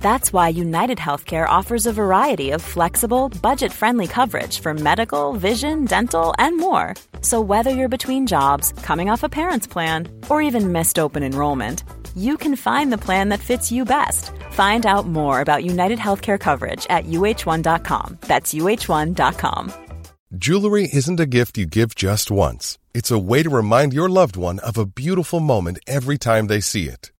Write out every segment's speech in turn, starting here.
That's why United Healthcare offers a variety of flexible, budget friendly coverage for medical, vision, dental, and more. So, whether you're between jobs, coming off a parent's plan, or even missed open enrollment, you can find the plan that fits you best. Find out more about United Healthcare coverage at uhone.com. That's uhone.com. Jewelry isn't a gift you give just once, it's a way to remind your loved one of a beautiful moment every time they see it.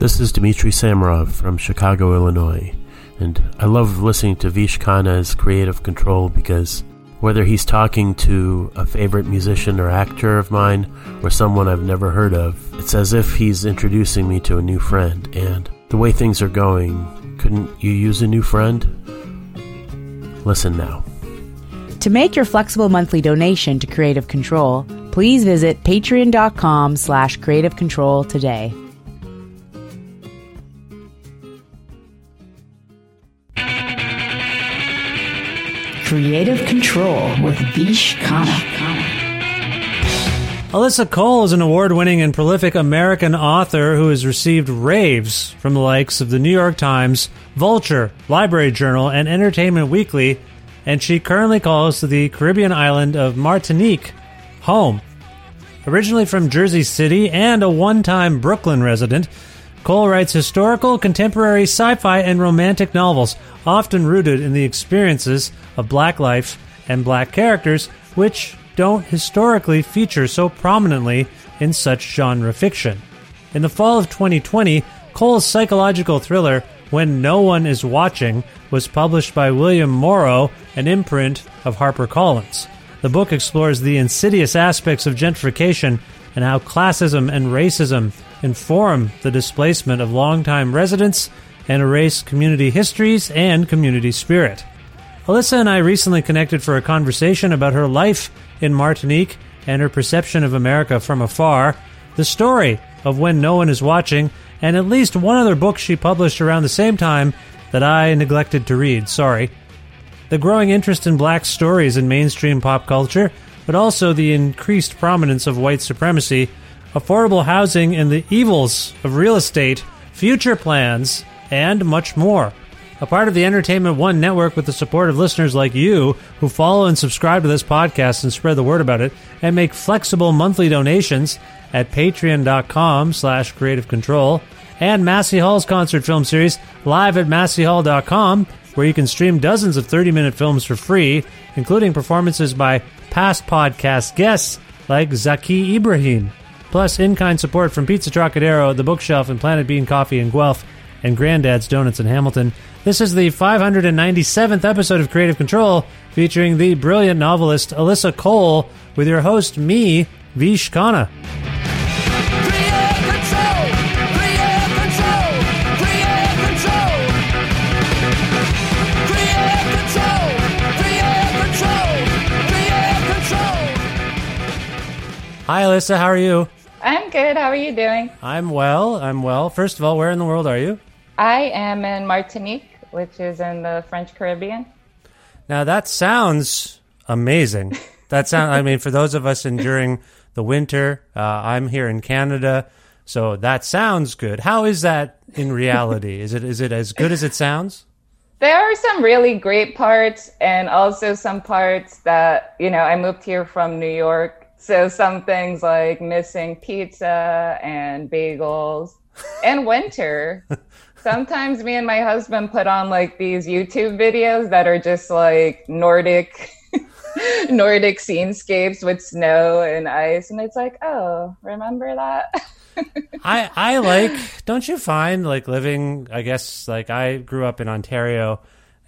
This is Dmitry Samarov from Chicago, Illinois, and I love listening to Vish Khanna's Creative Control because whether he's talking to a favorite musician or actor of mine or someone I've never heard of, it's as if he's introducing me to a new friend. And the way things are going, couldn't you use a new friend? Listen now. To make your flexible monthly donation to Creative Control, please visit patreon.com slash creative control today. Creative Control with Vish Khanna. Alyssa Cole is an award winning and prolific American author who has received raves from the likes of the New York Times, Vulture, Library Journal, and Entertainment Weekly, and she currently calls the Caribbean island of Martinique home. Originally from Jersey City and a one time Brooklyn resident, Cole writes historical, contemporary, sci fi, and romantic novels, often rooted in the experiences of black life and black characters, which don't historically feature so prominently in such genre fiction. In the fall of 2020, Cole's psychological thriller, When No One Is Watching, was published by William Morrow, an imprint of HarperCollins. The book explores the insidious aspects of gentrification and how classism and racism inform the displacement of longtime residents and erase community histories and community spirit. Alyssa and I recently connected for a conversation about her life in Martinique and her perception of America from afar, the story of When No One Is Watching, and at least one other book she published around the same time that I neglected to read, sorry. The growing interest in black stories in mainstream pop culture, but also the increased prominence of white supremacy, affordable housing and the evils of real estate, future plans, and much more. a part of the Entertainment One network with the support of listeners like you who follow and subscribe to this podcast and spread the word about it and make flexible monthly donations at patreon.com slash creative control and Massey Hall's concert film series live at masseyhall.com where you can stream dozens of 30-minute films for free, including performances by past podcast guests like Zaki Ibrahim, plus in-kind support from Pizza Trocadero, The Bookshelf, and Planet Bean Coffee in Guelph, and Granddad's Donuts in Hamilton. This is the 597th episode of Creative Control, featuring the brilliant novelist Alyssa Cole, with your host, me, Vish Khanna. Hi, Alyssa. How are you? I'm good. How are you doing? I'm well. I'm well. First of all, where in the world are you? I am in Martinique, which is in the French Caribbean. Now that sounds amazing. That sounds. I mean, for those of us enduring the winter, uh, I'm here in Canada, so that sounds good. How is that in reality? is it is it as good as it sounds? There are some really great parts, and also some parts that you know. I moved here from New York, so some things like missing pizza and bagels and winter. Sometimes me and my husband put on like these YouTube videos that are just like Nordic Nordic scenescapes with snow and ice and it's like, "Oh, remember that?" I I like don't you find like living I guess like I grew up in Ontario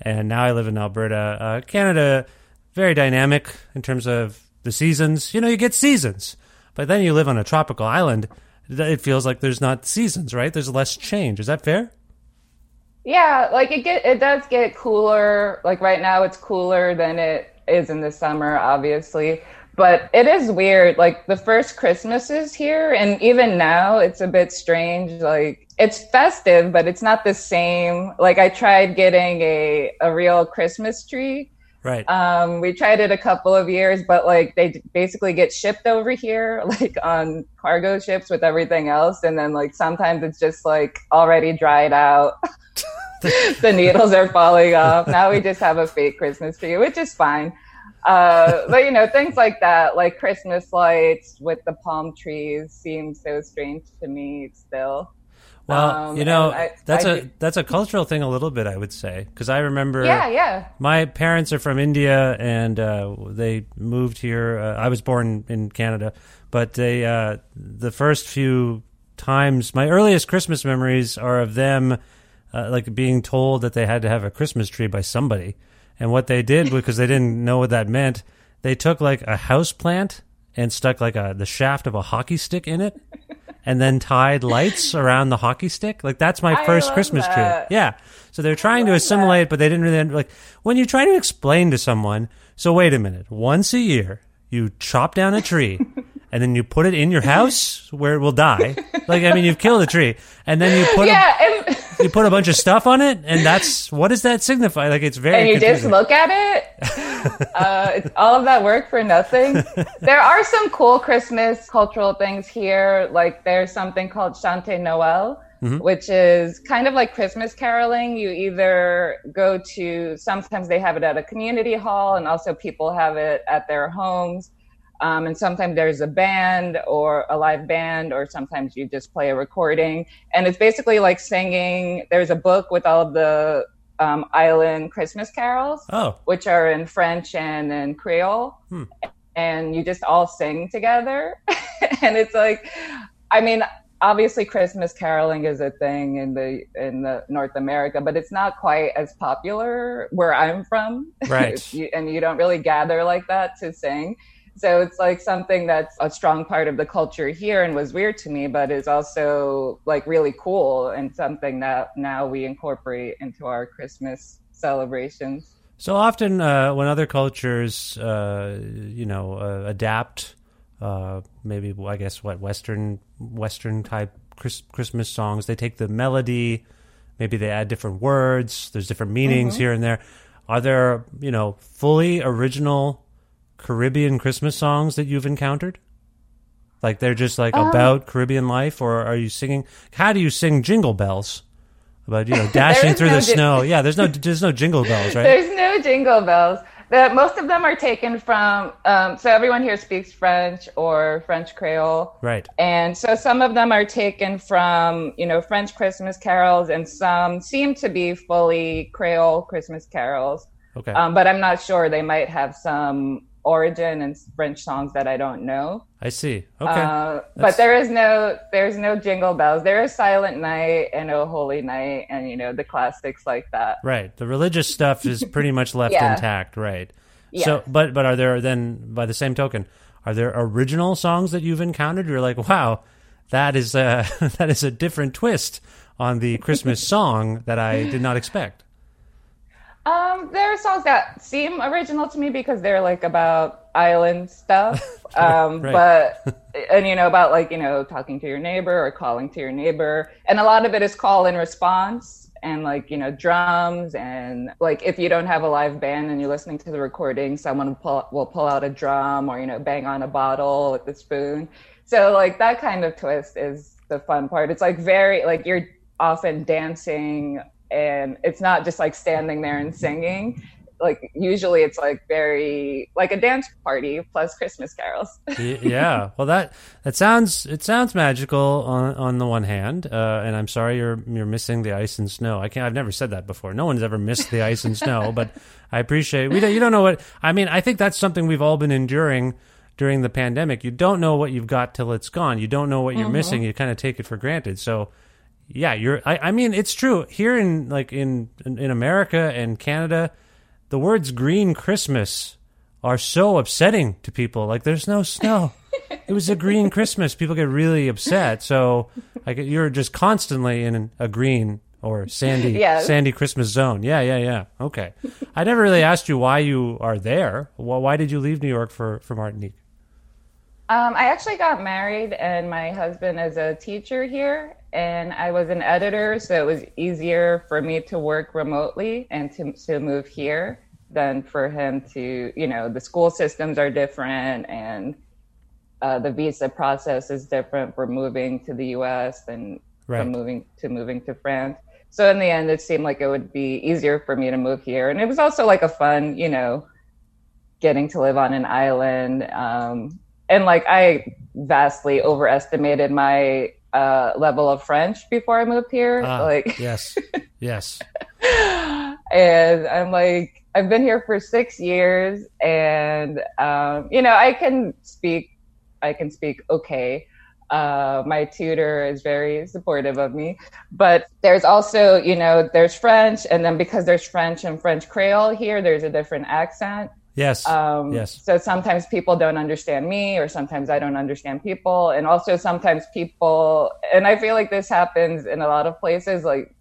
and now I live in Alberta. Uh, Canada very dynamic in terms of the seasons. You know, you get seasons, but then you live on a tropical island. It feels like there's not seasons, right? There's less change. Is that fair? Yeah, like it get it does get cooler. Like right now, it's cooler than it is in the summer, obviously. But it is weird. Like the first Christmas is here, and even now, it's a bit strange. Like it's festive, but it's not the same. Like I tried getting a a real Christmas tree Right. Um, we tried it a couple of years, but like they basically get shipped over here, like on cargo ships with everything else. And then like sometimes it's just like already dried out. the needles are falling off. Now we just have a fake Christmas tree, which is fine. Uh, but you know, things like that, like Christmas lights with the palm trees seem so strange to me still. Well, Um, you know, I- that's I a that's a cultural thing a little bit, I would say, because I remember. Yeah, yeah. My parents are from India, and uh, they moved here. Uh, I was born in Canada, but they uh, the first few times, my earliest Christmas memories are of them uh, like being told that they had to have a Christmas tree by somebody, and what they did because they didn't know what that meant, they took like a house plant and stuck like a the shaft of a hockey stick in it. And then tied lights around the hockey stick. Like that's my I first Christmas that. tree. Yeah. So they're trying to assimilate, but they didn't really like when you try to explain to someone. So wait a minute. Once a year, you chop down a tree, and then you put it in your house where it will die. Like I mean, you've killed a tree, and then you put Yeah, a, you put a bunch of stuff on it, and that's what does that signify? Like it's very and you just look at it. uh, all of that work for nothing. There are some cool Christmas cultural things here. Like there's something called Chante Noel, which is kind of like Christmas caroling. You either go to, sometimes they have it at a community hall, and also people have it at their homes. Um, and sometimes there's a band or a live band, or sometimes you just play a recording. And it's basically like singing. There's a book with all of the um, island Christmas carols, Oh, which are in French and in Creole. Hmm. And you just all sing together. and it's like, I mean, obviously Christmas caroling is a thing in the in the North America, but it's not quite as popular where I'm from. Right. You- and you don't really gather like that to sing. So it's like something that's a strong part of the culture here and was weird to me, but is also like really cool and something that now we incorporate into our Christmas celebrations. So often, uh, when other cultures, uh, you know, uh, adapt, uh, maybe I guess what Western Western type Chris- Christmas songs, they take the melody, maybe they add different words. There's different meanings here and there. Are there, you know, fully original Caribbean Christmas songs that you've encountered? Like they're just like about Caribbean life, or are you singing? How do you sing Jingle Bells about you know dashing through no the snow. Yeah, there's no there's no jingle bells, right? There's no jingle bells. The, most of them are taken from, um, so everyone here speaks French or French Creole. Right. And so some of them are taken from, you know, French Christmas carols, and some seem to be fully Creole Christmas carols. Okay. Um, but I'm not sure. They might have some origin and French songs that I don't know. I see. Okay. Uh, but there is no there's no jingle bells. There is Silent Night and Oh Holy Night and you know the classics like that. Right. The religious stuff is pretty much left Yeah. intact, right? Yeah. So, but but are there then by the same token, are there original songs that you've encountered? You're like, wow, that is a that is a different twist on the Christmas song that I did not expect. Um, there are songs that seem original to me because they're like about island stuff. Um, Right. but and you know about like you know talking to your neighbor or calling to your neighbor, and a lot of it is call and response and like you know drums and like if you don't have a live band and you're listening to the recording, someone will pull, will pull out a drum or you know bang on a bottle with the spoon. So like that kind of twist is the fun part. It's like very like you're often dancing and it's not just like standing there and singing like usually it's like very like a dance party plus christmas carols yeah. Well, that that sounds it sounds magical on on the one hand, uh, and I'm sorry you're you're missing the ice and snow. I can't. I've never said that before. No one's ever missed the ice and snow, but I appreciate. We don't, you don't know what I mean. I think that's something we've all been enduring during the pandemic. You don't know what you've got till it's gone. You don't know what you're Mhm. missing. You kind of take it for granted. So. Yeah, you're. I, I mean, it's true here in like in, in in America and Canada. The words "green Christmas" are so upsetting to people. Like, there's no snow. it was a green Christmas. People get really upset. So, like, you're just constantly in a green or sandy, Yes. sandy Christmas zone. Yeah, yeah, yeah. Okay. I never really asked you why you are there. Why, why did you leave New York for for Martinique? um, i actually got married and my husband is a teacher here and i was an editor so it was easier for me to work remotely and to, to move here than for him to you know the school systems are different and uh, the visa process is different for moving to the us than Right. from moving to moving to france so in the end it seemed like it would be easier for me to move here and it was also like a fun you know getting to live on an island um, and like i vastly overestimated my uh, level of french before i moved here Ah, like yes, yes. and I'm like, I've been here for six years, and um, you know, I can speak, I can speak okay. Uh, my tutor is very supportive of me, but there's also, you know, there's French, and then because there's French and French Creole here, there's a different accent. Yes. Um, yes. So sometimes people don't understand me, or sometimes I don't understand people. And also sometimes people, and I feel like this happens in a lot of places, like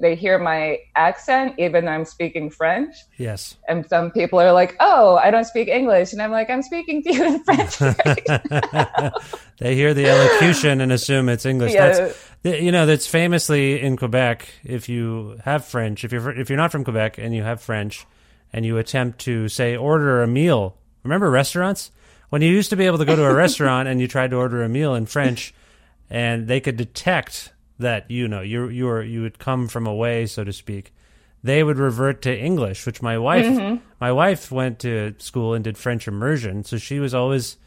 they hear my accent, even though I'm speaking French. Yes. And some people are like, oh, I don't speak English. And I'm like, I'm speaking to you in French. they hear the elocution and assume it's English. Yeah. That's you know that's famously in Quebec. If you have French, if you're if you're not from Quebec and you have French, and you attempt to say order a meal, remember restaurants when you used to be able to go to a restaurant and you tried to order a meal in French, and they could detect that you know you you were you would come from away, so to speak. They would revert to English, which my wife Mhm. my wife went to school and did French immersion, so she was always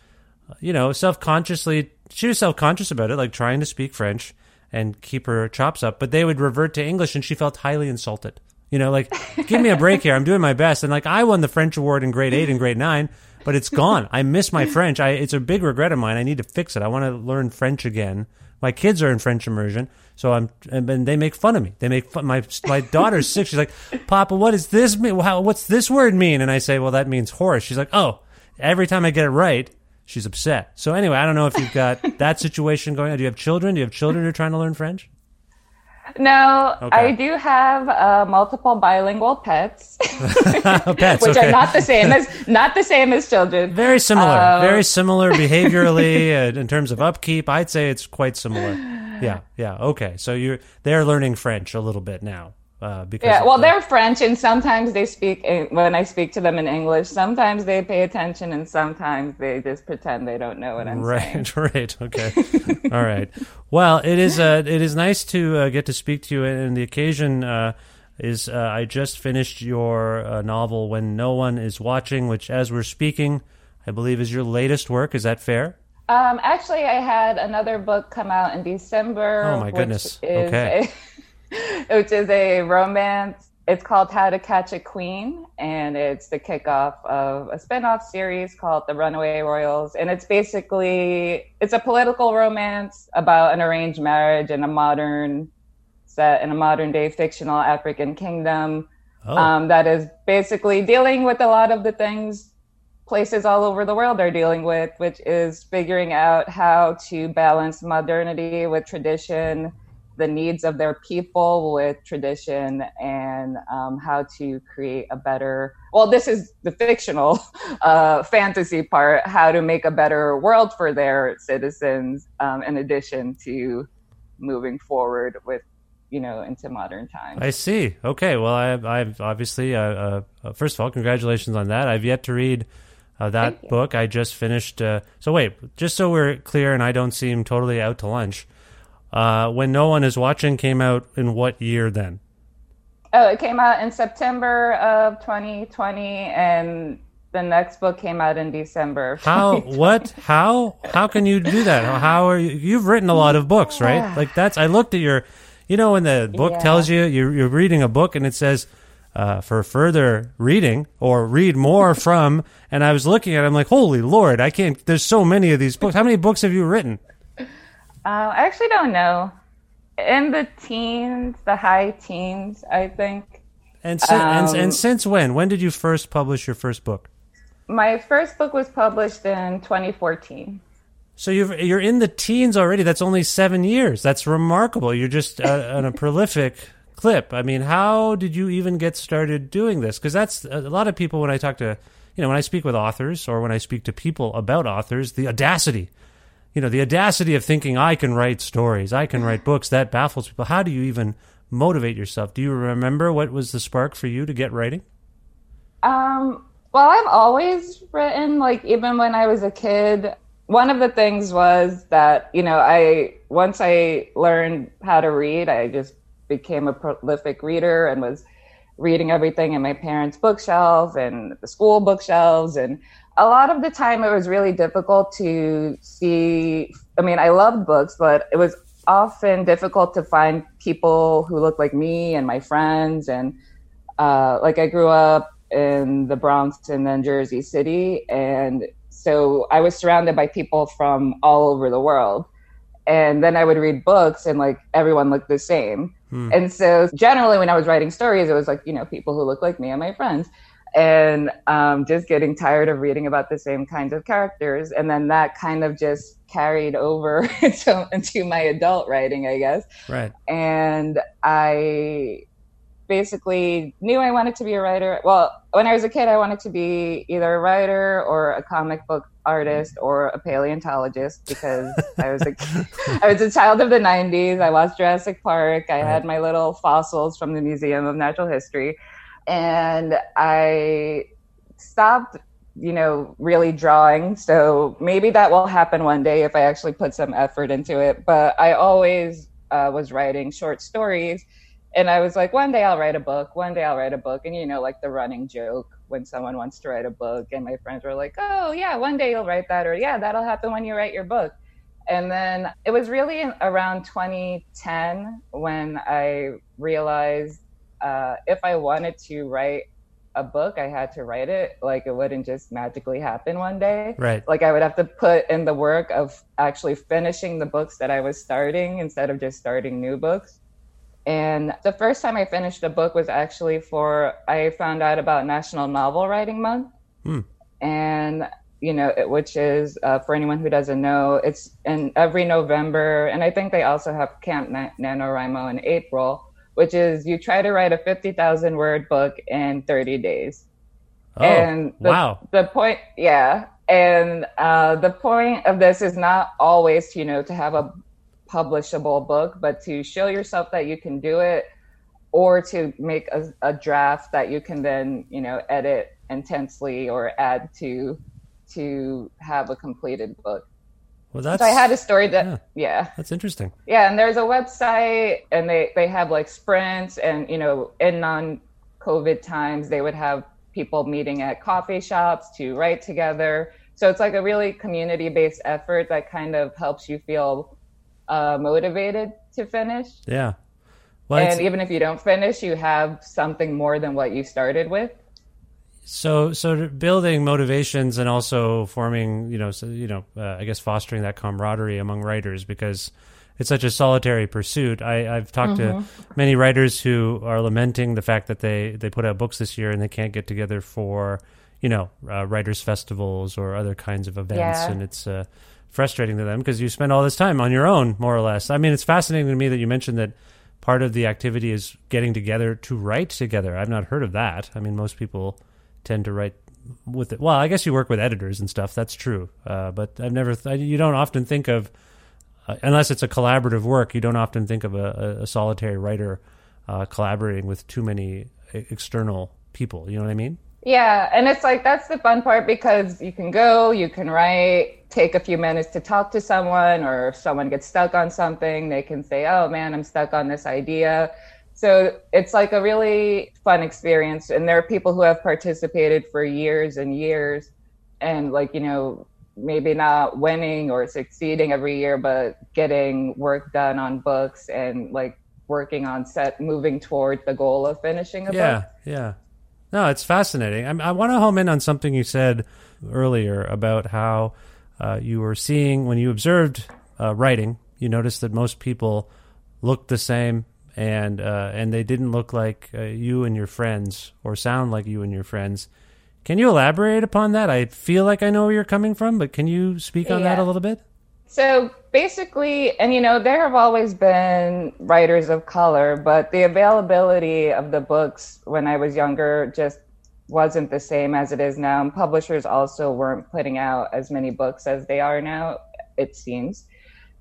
you know, self consciously, she was self conscious about it, like trying to speak French and keep her chops up, but they would revert to English and she felt highly insulted. You know, like, give me a break here. I'm doing my best. And like, I won the French award in grade eight and grade nine, but it's gone. I miss my French. I, it's a big regret of mine. I need to fix it. I want to learn French again. My kids are in French immersion, so I'm, and they make fun of me. They make fun. My my daughter's six. She's like, "Papa, what does this mean? How, what's this word mean?" And I say, "Well, that means horse." She's like, "Oh." Every time I get it right, she's upset. So anyway, I don't know if you've got that situation going on. Do you have children? Do you have children who are trying to learn French? No, Okay. I do have uh, multiple bilingual pets, Pets, which okay. are not the same as not the same as children. Very similar. Um, Very similar behaviorally uh, in terms of upkeep. I'd say it's quite similar. Yeah, yeah. Okay, so you're they're learning French a little bit now. Uh, because yeah, well, the- they're French, and sometimes they speak when I speak to them in English. Sometimes they pay attention, and sometimes they just pretend they don't know what I'm saying. right, right, okay, all right. Well, it is uh, it is nice to uh, get to speak to you, and the occasion uh, is uh, I just finished your uh, novel "When No One Is Watching," which, as we're speaking, I believe is your latest work. Is that fair? Um, actually, I had another book come out in December. Oh, my goodness. Okay. a- which is a romance. It's called How to Catch a Queen, and it's the kickoff of a spin-off series called The Runaway Royals. And it's basically it's a political romance about an arranged marriage in a modern set in a modern day fictional African kingdom Oh, um, that is basically dealing with a lot of the things places all over the world are dealing with, which is figuring out how to balance modernity with tradition, the needs of their people with tradition, and um, how to create a better. Well, this is the fictional uh, fantasy part: how to make a better world for their citizens, um, in addition to moving forward with, you know, into modern times. I see. Okay. Well, I, I've obviously. Uh, uh, uh, first of all, congratulations on that. I've yet to read uh, that book. I just finished. Uh, so wait, just so we're clear, and I don't seem totally out to lunch. Uh, when no one is watching, came out in what year? Then Oh, it came out in September of 2020, and the next book came out in December. of how? what? How? How can you do that? How, how are you? You've written a lot of books, right? Like that's. I looked at your. You know, when the book Yeah. tells you you're, you're reading a book and it says. Uh, for further reading or read more from, and I was looking at, it, I'm like, holy lord, I can't. There's so many of these books. How many books have you written? Uh, I actually don't know. In the teens, the high teens, I think. And, si- Um, and since when? When did you first publish your first book? My first book was published in 2014. So you've, you're in the teens already. That's only seven years. That's remarkable. You're just uh, on a prolific clip. I mean, how did you even get started doing this? Because that's a lot of people when I talk to, you know, when I speak with authors or when I speak to people about authors, the audacity, you know, the audacity of thinking I can write stories, I can write books, that baffles people. How do you even motivate yourself? Do you remember what was the spark for you to get writing? Um, well, I've always written, like, even when I was a kid. One of the things was that, you know, I, once I learned how to read, I just became a prolific reader and was reading everything in my parents' bookshelf and the school bookshelves. And a lot of the time it was really difficult to see. I mean, I loved books, but it was often difficult to find people who looked like me and my friends. And uh, like I grew up in the Bronx and then Jersey City. And so I was surrounded by people from all over the world. And then I would read books and like everyone looked the same. And so generally when I was writing stories, it was like, you know, people who look like me and my friends. And um, just getting tired of reading about the same kinds of characters. And then that kind of just carried over into, into my adult writing, I guess Right. and I basically knew I wanted to be a writer. Well, when I was a kid, I wanted to be either a writer or a comic book artist or a paleontologist because I was a I was a child of the '90s. I watched Jurassic Park. I had my little fossils from the Museum of Natural History, and I stopped you know really drawing. So maybe that will happen one day if i actually put some effort into it. But i always uh, was writing short stories. And i was like one day i'll write a book one day i'll write a book. And you know like the running joke when someone wants to write a book. And my friends were like oh yeah one day you'll write that. Or yeah that'll happen when you write your book. And then it was really around 2010 when i realized uh, if i wanted to write a book i had to write it. Like it wouldn't just magically happen one day. Right. like i would have to put in the work of actually finishing the books that i was starting instead of just starting new books. And the first time i finished a book was actually for i found out about national novel writing month. Hmm. and you know it, which is uh, for anyone who doesn't know it's in every november. And i think they also have camp Na- nanowrimo in april which is you try to write a 50000 word book in 30 days Oh, and the, wow. the point yeah and uh, the point of this is not always you know to have a publishable book but to show yourself that you can do it or to make a, a draft that you can then you know edit intensely or add to to have a completed book. Well, that's. So I had a story that yeah. yeah. That's interesting. Yeah, and there's a website, and they they have like sprints, and you know, in non-COVID times, they would have people meeting at coffee shops to write together. So it's like a really community-based effort that kind of helps you feel uh, motivated to finish. Yeah. Well, and even if you don't finish, you have something more than what you started with. So, so building motivations and also forming, you know, so, you know, uh, I guess fostering that camaraderie among writers because it's such a solitary pursuit. I, I've talked Mhm. to many writers who are lamenting the fact that they they put out books this year and they can't get together for, you know, uh, writers festivals or other kinds of events, Yeah. and it's uh, frustrating to them because you spend all this time on your own, more or less. I mean, it's fascinating to me that you mentioned that part of the activity is getting together to write together. I've not heard of that. I mean, most people tend to write with it. Well, I guess you work with editors and stuff. That's true. Uh, but I've never. Th- you don't often think of, uh, unless it's a collaborative work. You don't often think of a, a, solitary writer uh, collaborating with too many e- external people. You know what I mean? Yeah, and it's like that's the fun part because you can go, you can write, take a few minutes to talk to someone, or if someone gets stuck on something, they can say, "Oh man, I'm stuck on this idea." So it's like a really fun experience, and there are people who have participated for years and years, and like you know maybe not winning or succeeding every year, but getting work done on books and like working on set, moving toward the goal of finishing a yeah, book. yeah. Yeah. No, it's fascinating. I, I want to home in on something you said earlier about how uh, you were seeing when you observed uh, writing. You noticed that most people looked the same, and uh, and they didn't look like uh, you and your friends, or sound like you and your friends. Can you elaborate upon that? I feel like I know where you're coming from, but can you speak on that a little bit? So basically, and you know, there have always been writers of color, but the availability of the books when I was younger just wasn't the same as it is now. And publishers also weren't putting out as many books as they are now, it seems.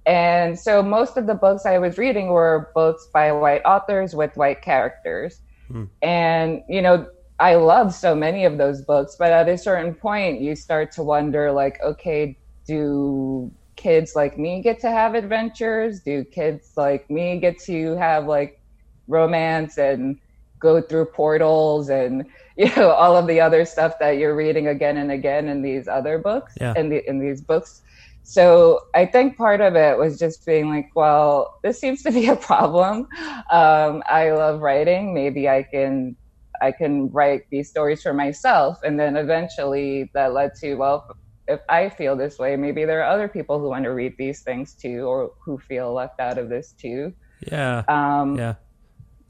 And so most of the books I was reading were books by white authors with white characters. Hmm. And, you know, I love so many of those books, but at a certain point, you start to wonder, like, okay, do kids like me get to have adventures? Do kids like me get to have like romance and go through portals and you know all of the other stuff that you're reading again and again in these other books Yeah. in the in these books? So I think part of it was just being like, well, this seems to be a problem. Um, I love writing. Maybe I can I can write these stories for myself. And then eventually that led to, well, if I feel this way, maybe there are other people who want to read these things too, or who feel left out of this too. Yeah. Um, yeah.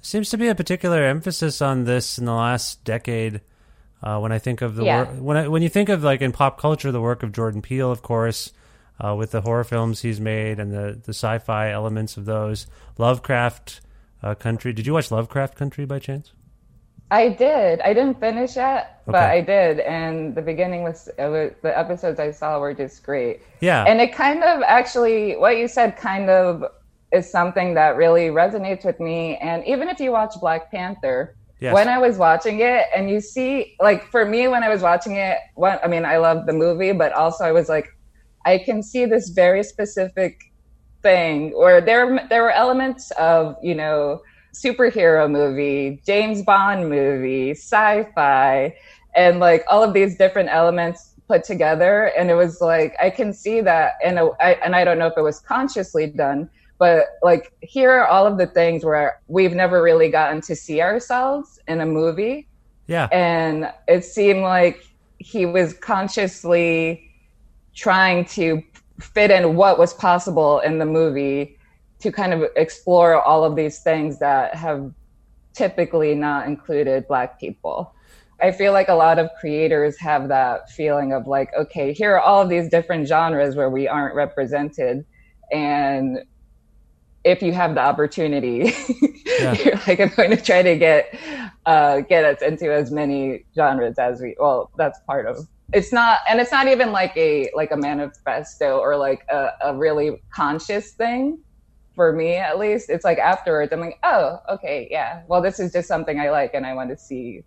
Seems to be a particular emphasis on this in the last decade. Uh, when I think of the Yeah. work, when I, when you think of like in pop culture, the work of Jordan Peele, of course, uh, with the horror films he's made and the the sci-fi elements of those, Lovecraft uh, Country. Did you watch Lovecraft Country by chance? I did. I didn't finish it, but Okay. I did. And the beginning was, was the episodes I saw were just great. Yeah. And it kind of actually, what you said kind of is something that really resonates with me. And even if you watch Black Panther, Yes. when I was watching it and you see, like for me, when I was watching it, what, I mean, I love the movie, but also I was like, I can see this very specific thing where there there were elements of you know superhero movie, James Bond movie, sci-fi, and like all of these different elements put together, and it was like I can see that, and I, and I don't know if it was consciously done, but like here are all of the things where we've never really gotten to see ourselves in a movie Yeah. and it seemed like he was consciously trying to fit in what was possible in the movie to kind of explore all of these things that have typically not included black people. I feel like a lot of creators have that feeling of like okay here are all of these different genres where we aren't represented and if you have the opportunity you're like i'm going to try to get uh get us into as many genres as we well that's part of it's not and it's not even like a like a manifesto or like a, a really conscious thing for me at least. It's like afterwards, I'm like, oh, okay, yeah. Well, this is just something I like, and I want to see,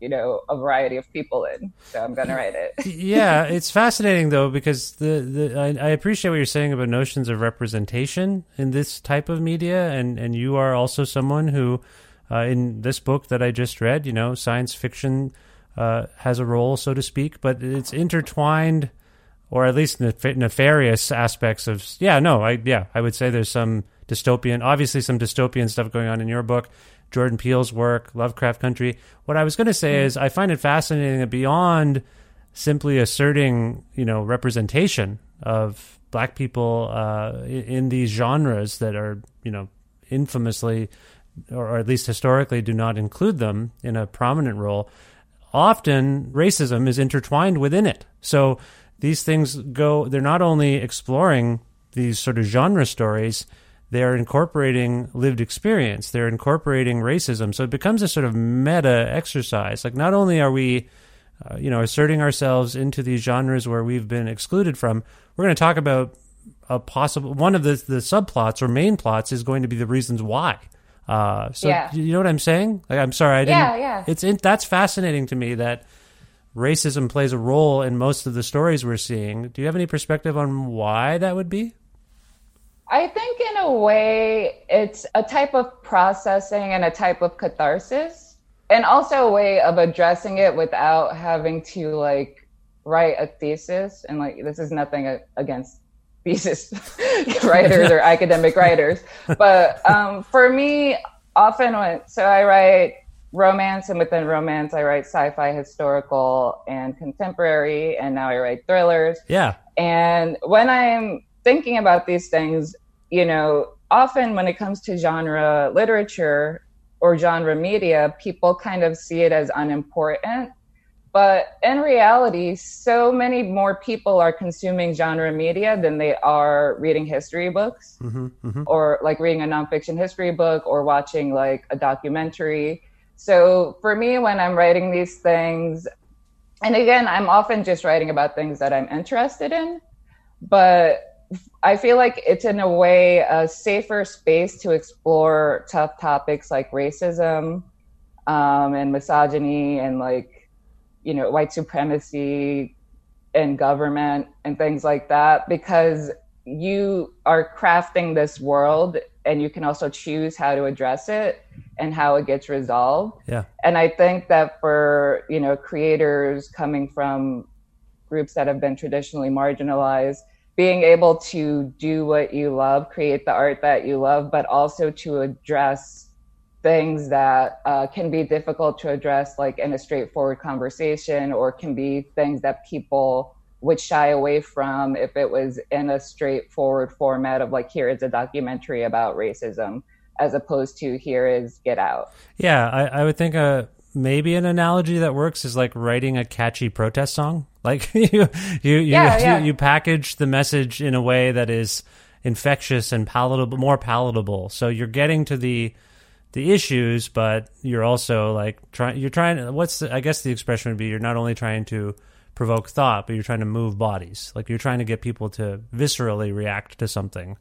you know, a variety of people in. So I'm gonna write it. yeah, it's fascinating though because the, the I, I appreciate what you're saying about notions of representation in this type of media, and and you are also someone who, uh, in this book that I just read, you know, science fiction uh, has a role, so to speak, but it's intertwined or at least nef- nefarious aspects of yeah no i yeah i would say there's some dystopian obviously some dystopian stuff going on in your book jordan peele's work lovecraft country what i was going to say mm. is i find it fascinating that beyond simply asserting you know representation of black people uh, in, in these genres that are you know infamously or at least historically do not include them in a prominent role often racism is intertwined within it so these things go, they're not only exploring these sort of genre stories, they're incorporating lived experience, they're incorporating racism. So it becomes a sort of meta exercise. Like, not only are we, uh, you know, asserting ourselves into these genres where we've been excluded from, we're going to talk about a possible one of the, the subplots or main plots is going to be the reasons why. Uh, so yeah. you know what I'm saying? Like, I'm sorry, I didn't. Yeah, yeah. It's in, that's fascinating to me that racism plays a role in most of the stories we're seeing. Do you have any perspective on why that would be? I think, in a way, it's a type of processing and a type of catharsis, and also a way of addressing it without having to like write a thesis. And like, this is nothing against thesis writers or academic writers, but um, for me, often when so I write romance, and within romance, I write sci-fi, historical, and contemporary, and now I write thrillers. Yeah. And when I'm thinking about these things, you know, often when it comes to genre literature or genre media, people kind of see it as unimportant. But in reality, so many more people are consuming genre media than they are reading history books mm-hmm, mm-hmm. or like reading a nonfiction history book or watching like a documentary. So for me, when I'm writing these things, and again, I'm often just writing about things that I'm interested in, but I feel like it's in a way a safer space to explore tough topics like racism um, and misogyny and like, you know, white supremacy and government and things like that because you are crafting this world and you can also choose how to address it and how it gets resolved. Yeah. And I think that for, you know, creators coming from groups that have been traditionally marginalized, being able to do what you love, create the art that you love, but also to address things that uh, can be difficult to address, like in a straightforward conversation, or can be things that people would shy away from if it was in a straightforward format of like, here is a documentary about racism as opposed to here is Get Out. Yeah, I, I would think uh, maybe an analogy that works is like writing a catchy protest song. Like you, you, you, yeah, yeah. you, you package the message in a way that is infectious and palatable, more palatable. So you're getting to the the issues, but you're also like trying. You're trying. What's the, I guess the expression would be you're not only trying to provoke thought, but you're trying to move bodies. Like you're trying to get people to viscerally react to something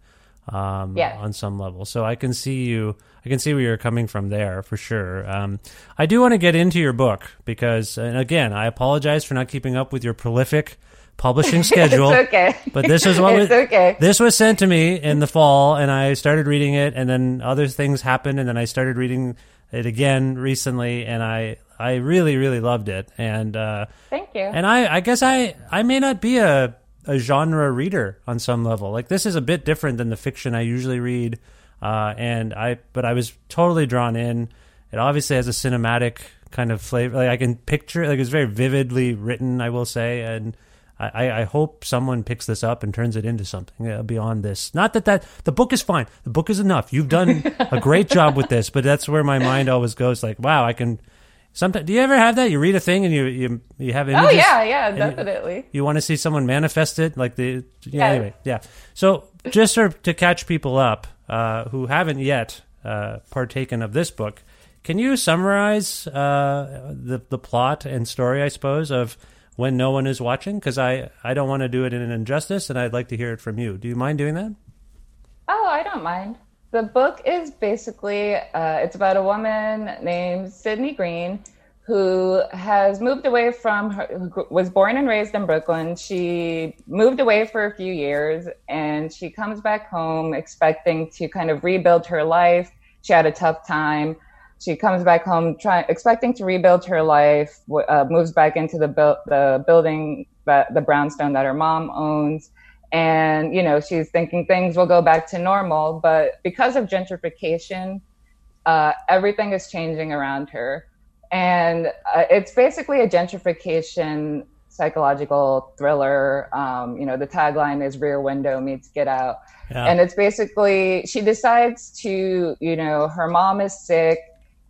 um, on some level. So I can see you. I can see where you're coming from there for sure. Um, I do want to get into your book because, and again, I apologize for not keeping up with your prolific publishing schedule. it's okay. But this is what it's was, okay. This was sent to me in the fall, and I started reading it, and then other things happened, and then I started reading it again recently, and I I really really loved it. And uh, thank you. And I I guess I I may not be a a genre reader on some level. Like this is a bit different than the fiction I usually read, uh, and I but I was totally drawn in. It obviously has a cinematic kind of flavor. Like I can picture, like it's very vividly written. I will say, and I, I hope someone picks this up and turns it into something uh, beyond this. Not that that the book is fine. The book is enough. You've done a great job with this, but that's where my mind always goes. Like, wow, I can Sometimes, do you ever have that? You read a thing and you you, you have images. Oh yeah, yeah, definitely. You, you, want to see someone manifest it, like the yeah. Anyway, yeah. So just sort of to catch people up uh, who haven't yet uh, partaken of this book, can you summarize uh, the the plot and story, I suppose, of when no one is watching? Because I I don't want to do it in an injustice, and I'd like to hear it from you. Do you mind doing that? Oh, I don't mind. The book is basically uh, it's about a woman named Sydney Green who has moved away from her, who was born and raised in Brooklyn. She moved away for a few years and she comes back home expecting to kind of rebuild her life. She had a tough time. She comes back home trying, expecting to rebuild her life, uh, moves back into the, bu- the building, that, the brownstone that her mom owns. And, you know, she's thinking things will go back to normal. But because of gentrification, uh, everything is changing around her and uh, it's basically a gentrification psychological thriller. Um, you know, the tagline is "Rear Window meets Get Out," yeah. and it's basically she decides to, you know, her mom is sick.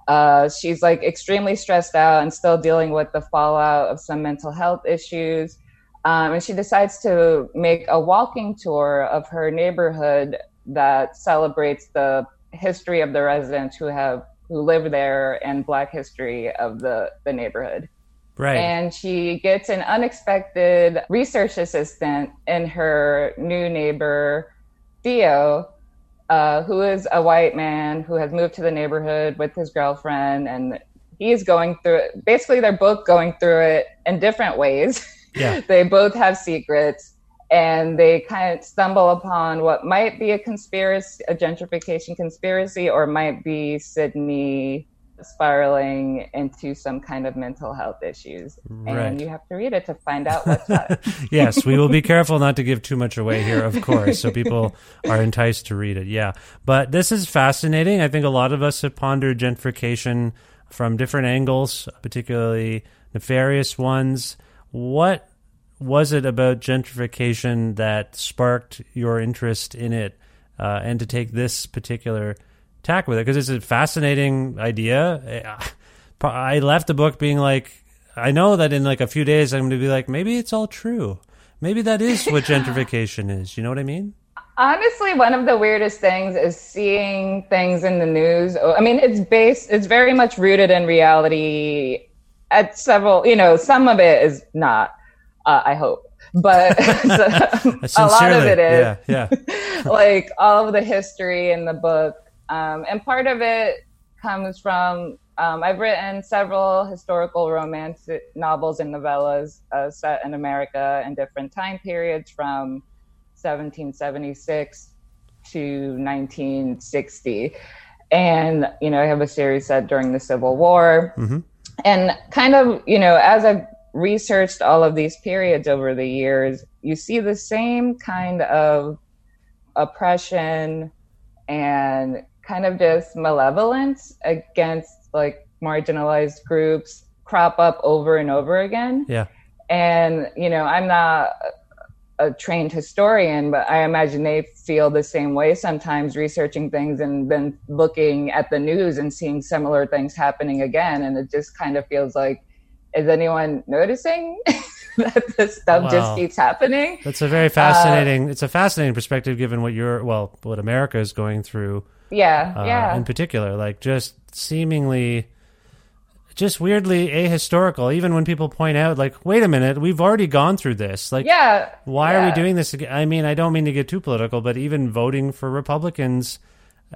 Uh, she's like extremely stressed out and still dealing with the fallout of some mental health issues. Um, and she decides to make a walking tour of her neighborhood that celebrates the history of the residents who have who live there and Black history of the, the neighborhood. Right. And she gets an unexpected research assistant in her new neighbor, Theo, uh, who is a white man who has moved to the neighborhood with his girlfriend. And he's going through it. Basically, they're both going through it in different ways. Yeah. they both have secrets and they kind of stumble upon what might be a conspiracy, a gentrification conspiracy, or might be Sydney spiraling into some kind of mental health issues. Right. And you have to read it to find out what's what. yes, we will be careful not to give too much away here, of course, so people are enticed to read it. Yeah. But this is fascinating. I think a lot of us have pondered gentrification from different angles, particularly nefarious ones. What was it about gentrification that sparked your interest in it uh, and to take this particular tack with it? Because it's a fascinating idea. I left the book being like, I know that in like a few days I'm going to be like, maybe it's all true. Maybe that is what gentrification is. You know what I mean? Honestly, one of the weirdest things is seeing things in the news. I mean, it's based, it's very much rooted in reality at several, you know, some of it is not uh, I hope. But a lot of it is yeah, yeah. like all of the history in the book. Um, and part of it comes from um, I've written several historical romance novels and novellas uh, set in America in different time periods from 1776 to 1960. And, you know, I have a series set during the Civil War. Mm-hmm. And kind of, you know, as I've researched all of these periods over the years, you see the same kind of oppression and kind of just malevolent against like marginalized groups crop up over and over again. Yeah. And, you know, I'm not a trained historian, but I imagine they feel the same way sometimes researching things and then looking at the news and seeing similar things happening again. And it just kind of feels like is anyone noticing that this stuff wow. just keeps happening? That's a very fascinating. Uh, it's a fascinating perspective given what you're well, what America is going through. Yeah, uh, yeah. In particular, like just seemingly, just weirdly ahistorical. Even when people point out, like, wait a minute, we've already gone through this. Like, yeah, why yeah. are we doing this again? I mean, I don't mean to get too political, but even voting for Republicans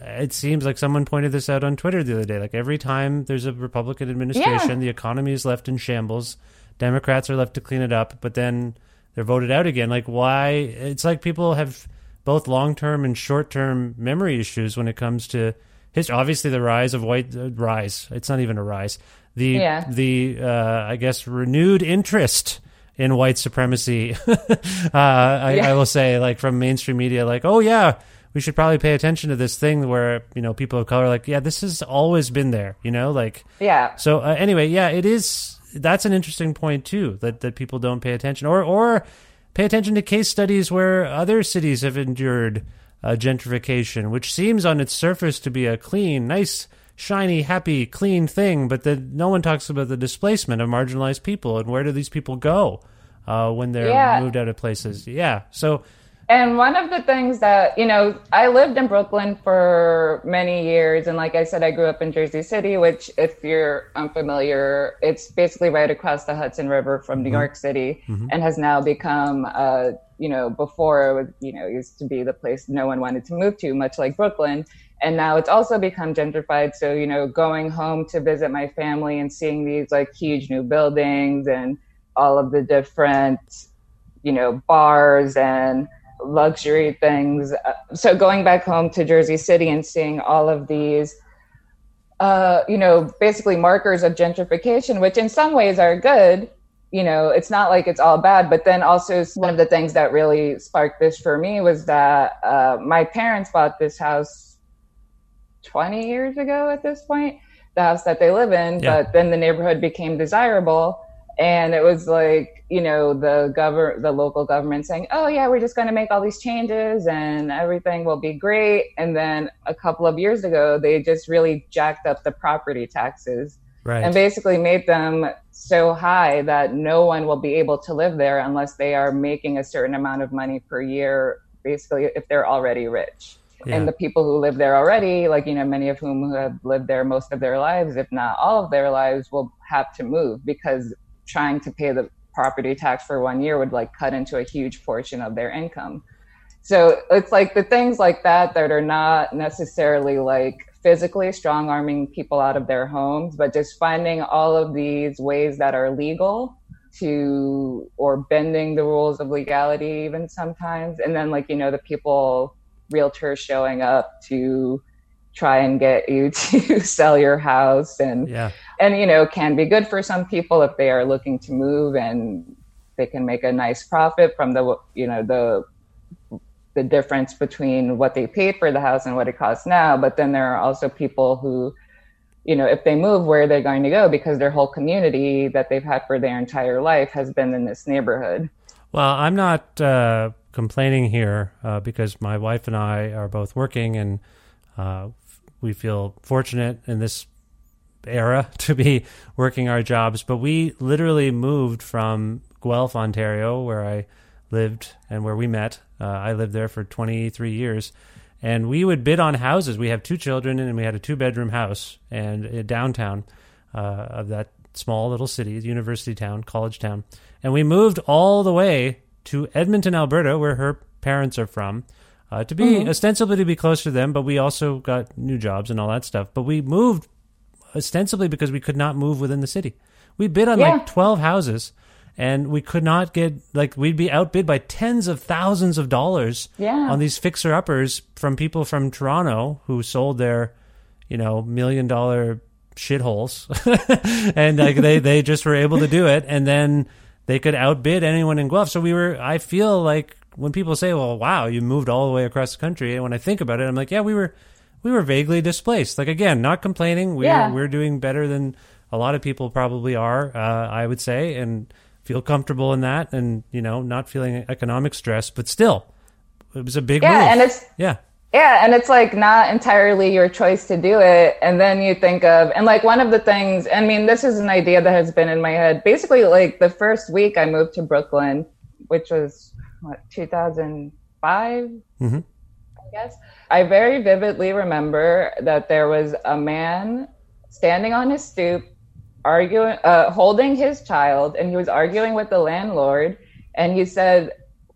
it seems like someone pointed this out on Twitter the other day. Like every time there's a Republican administration, yeah. the economy is left in shambles. Democrats are left to clean it up, but then they're voted out again. Like why? It's like people have both long term and short term memory issues when it comes to history. Obviously, the rise of white uh, rise. It's not even a rise. The yeah. the uh, I guess renewed interest in white supremacy. uh, I, yeah. I will say, like from mainstream media, like oh yeah we should probably pay attention to this thing where you know people of color like yeah this has always been there you know like yeah so uh, anyway yeah it is that's an interesting point too that that people don't pay attention or or pay attention to case studies where other cities have endured uh, gentrification which seems on its surface to be a clean nice shiny happy clean thing but then no one talks about the displacement of marginalized people and where do these people go uh, when they're yeah. moved out of places yeah so and one of the things that, you know, I lived in Brooklyn for many years. And like I said, I grew up in Jersey City, which, if you're unfamiliar, it's basically right across the Hudson River from New mm-hmm. York City mm-hmm. and has now become a you know, before it was, you know, used to be the place no one wanted to move to, much like Brooklyn. And now it's also become gentrified. So, you know, going home to visit my family and seeing these like huge new buildings and all of the different, you know, bars and luxury things. Uh, so going back home to Jersey City and seeing all of these, uh, you know, basically markers of gentrification, which in some ways are good. You know, it's not like it's all bad, but then also one of the things that really sparked this for me was that uh, my parents bought this house 20 years ago at this point, the house that they live in, yeah. but then the neighborhood became desirable and it was like you know the govern the local government saying oh yeah we're just going to make all these changes and everything will be great and then a couple of years ago they just really jacked up the property taxes right. and basically made them so high that no one will be able to live there unless they are making a certain amount of money per year basically if they're already rich yeah. and the people who live there already like you know many of whom have lived there most of their lives if not all of their lives will have to move because trying to pay the property tax for one year would like cut into a huge portion of their income. So it's like the things like that that are not necessarily like physically strong arming people out of their homes, but just finding all of these ways that are legal to or bending the rules of legality even sometimes. And then like, you know, the people realtors showing up to try and get you to sell your house. And yeah. and you know can be good for some people if they are looking to move and they can make a nice profit from the you know the the difference between what they paid for the house and what it costs now. But then there are also people who you know if they move where are they're going to go? Because their whole community that they've had for their entire life has been in this neighborhood. Well i'm not uh, complaining here uh, because my wife and i are both working and uh, we feel fortunate in this era to be working our jobs, but we literally moved from Guelph, Ontario, where I lived and where we met. Uh, I lived there for 23 years. And we would bid on houses. We have two children, and we had a two bedroom house and uh, downtown uh, of that small little city, university town, college town. And we moved all the way to Edmonton, Alberta, where her parents are from uh, to be mm-hmm. ostensibly to be close to them, but we also got new jobs and all that stuff. But we moved ostensibly because we could not move within the city. We bid on yeah. like twelve houses, and we could not get like we'd be outbid by tens of thousands of dollars yeah. on these fixer uppers from people from Toronto who sold their, you know, million dollar shitholes, and like they they just were able to do it, and then they could outbid anyone in Guelph. So we were. I feel like when people say, "Well, wow, you moved all the way across the country," and when I think about it, I'm like, "Yeah, we were we were vaguely displaced." Like again, not complaining. We're yeah. we're doing better than a lot of people probably are. Uh, I would say, and feel comfortable in that, and you know, not feeling economic stress, but still, it was a big yeah, move. and it's yeah. Yeah, and it's like not entirely your choice to do it. And then you think of, and like one of the things, I mean, this is an idea that has been in my head. Basically, like the first week I moved to Brooklyn, which was what 2005 mm-hmm. i guess. I very vividly remember that there was a man standing on his stoop arguing uh, holding his child and he was arguing with the landlord and he said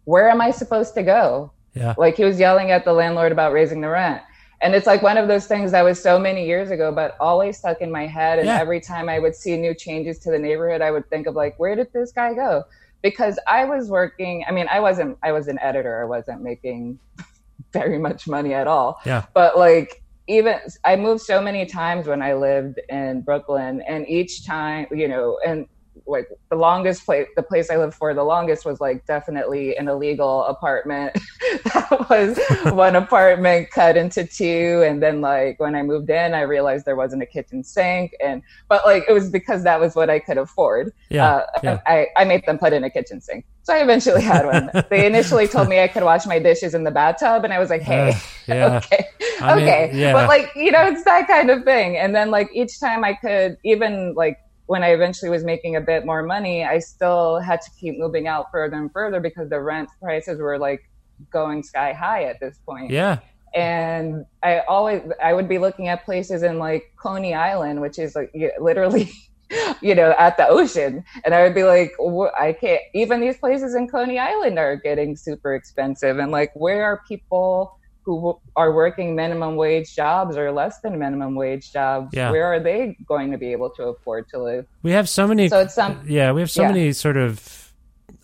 where am i supposed to go? Yeah. Like he was yelling at the landlord about raising the rent. And it's like one of those things that was so many years ago but always stuck in my head and yeah. every time i would see new changes to the neighborhood i would think of like where did this guy go because I was working. I mean, I wasn't. I was an editor. I wasn't making very much money at all. Yeah. But like even I moved so many times when I lived in Brooklyn, and each time, you know, and like the longest place the place I lived for the longest was like definitely an illegal apartment. that was one apartment cut into two and then like when I moved in I realized there wasn't a kitchen sink and but like it was because that was what I could afford. Yeah, uh, yeah. I, I made them put in a kitchen sink. So I eventually had one. they initially told me I could wash my dishes in the bathtub and I was like, hey, uh, yeah. okay. I okay. Mean, yeah. But like, you know, it's that kind of thing. And then like each time I could even like when I eventually was making a bit more money, I still had to keep moving out further and further because the rent prices were like going sky high at this point. Yeah. And I always I would be looking at places in like Coney Island, which is like literally you know, at the ocean. And I would be like, I can't, even these places in Coney Island are getting super expensive. And like, where are people who are working minimum wage jobs or less than minimum wage jobs? Yeah. Where are they going to be able to afford to live? We have so many, So it's some- yeah, we have so yeah. many sort of,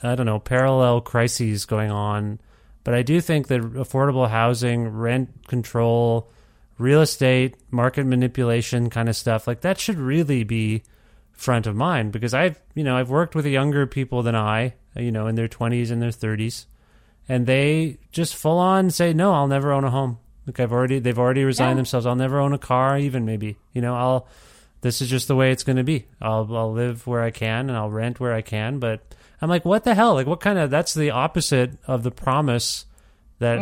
I don't know, parallel crises going on. But I do think that affordable housing, rent control, real estate, market manipulation kind of stuff, like that should really be front of mind because I've, you know, I've worked with younger people than I, you know, in their 20s and their 30s, and they just full on say, "No, I'll never own a home." Like I've already they've already resigned Yeah. themselves. I'll never own a car even maybe. You know, I'll this is just the way it's going to be. I'll I'll live where I can and I'll rent where I can, but I'm like, what the hell? Like, what kind of? That's the opposite of the promise that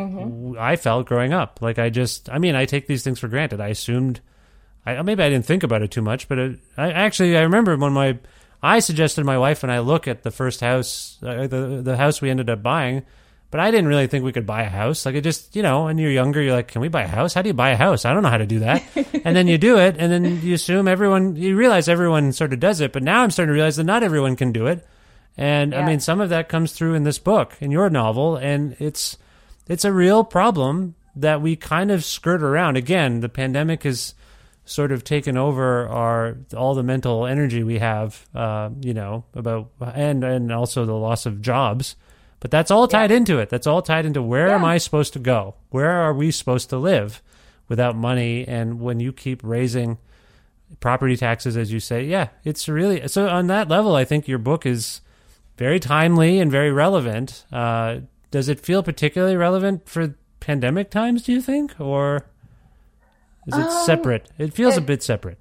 I felt growing up. Like, I just, I mean, I take these things for granted. I assumed, I maybe I didn't think about it too much, but it, I actually I remember when my I suggested my wife and I look at the first house, uh, the the house we ended up buying. But I didn't really think we could buy a house. Like it just, you know, when you're younger, you're like, can we buy a house? How do you buy a house? I don't know how to do that. and then you do it, and then you assume everyone, you realize everyone sort of does it. But now I'm starting to realize that not everyone can do it. And I mean, some of that comes through in this book, in your novel, and it's it's a real problem that we kind of skirt around. Again, the pandemic has sort of taken over our all the mental energy we have, uh, you know, about and and also the loss of jobs. But that's all tied into it. That's all tied into where am I supposed to go? Where are we supposed to live without money? And when you keep raising property taxes, as you say, yeah, it's really so. On that level, I think your book is very timely and very relevant. Uh, does it feel particularly relevant for pandemic times? Do you think, or is it Um, separate? It feels a bit separate.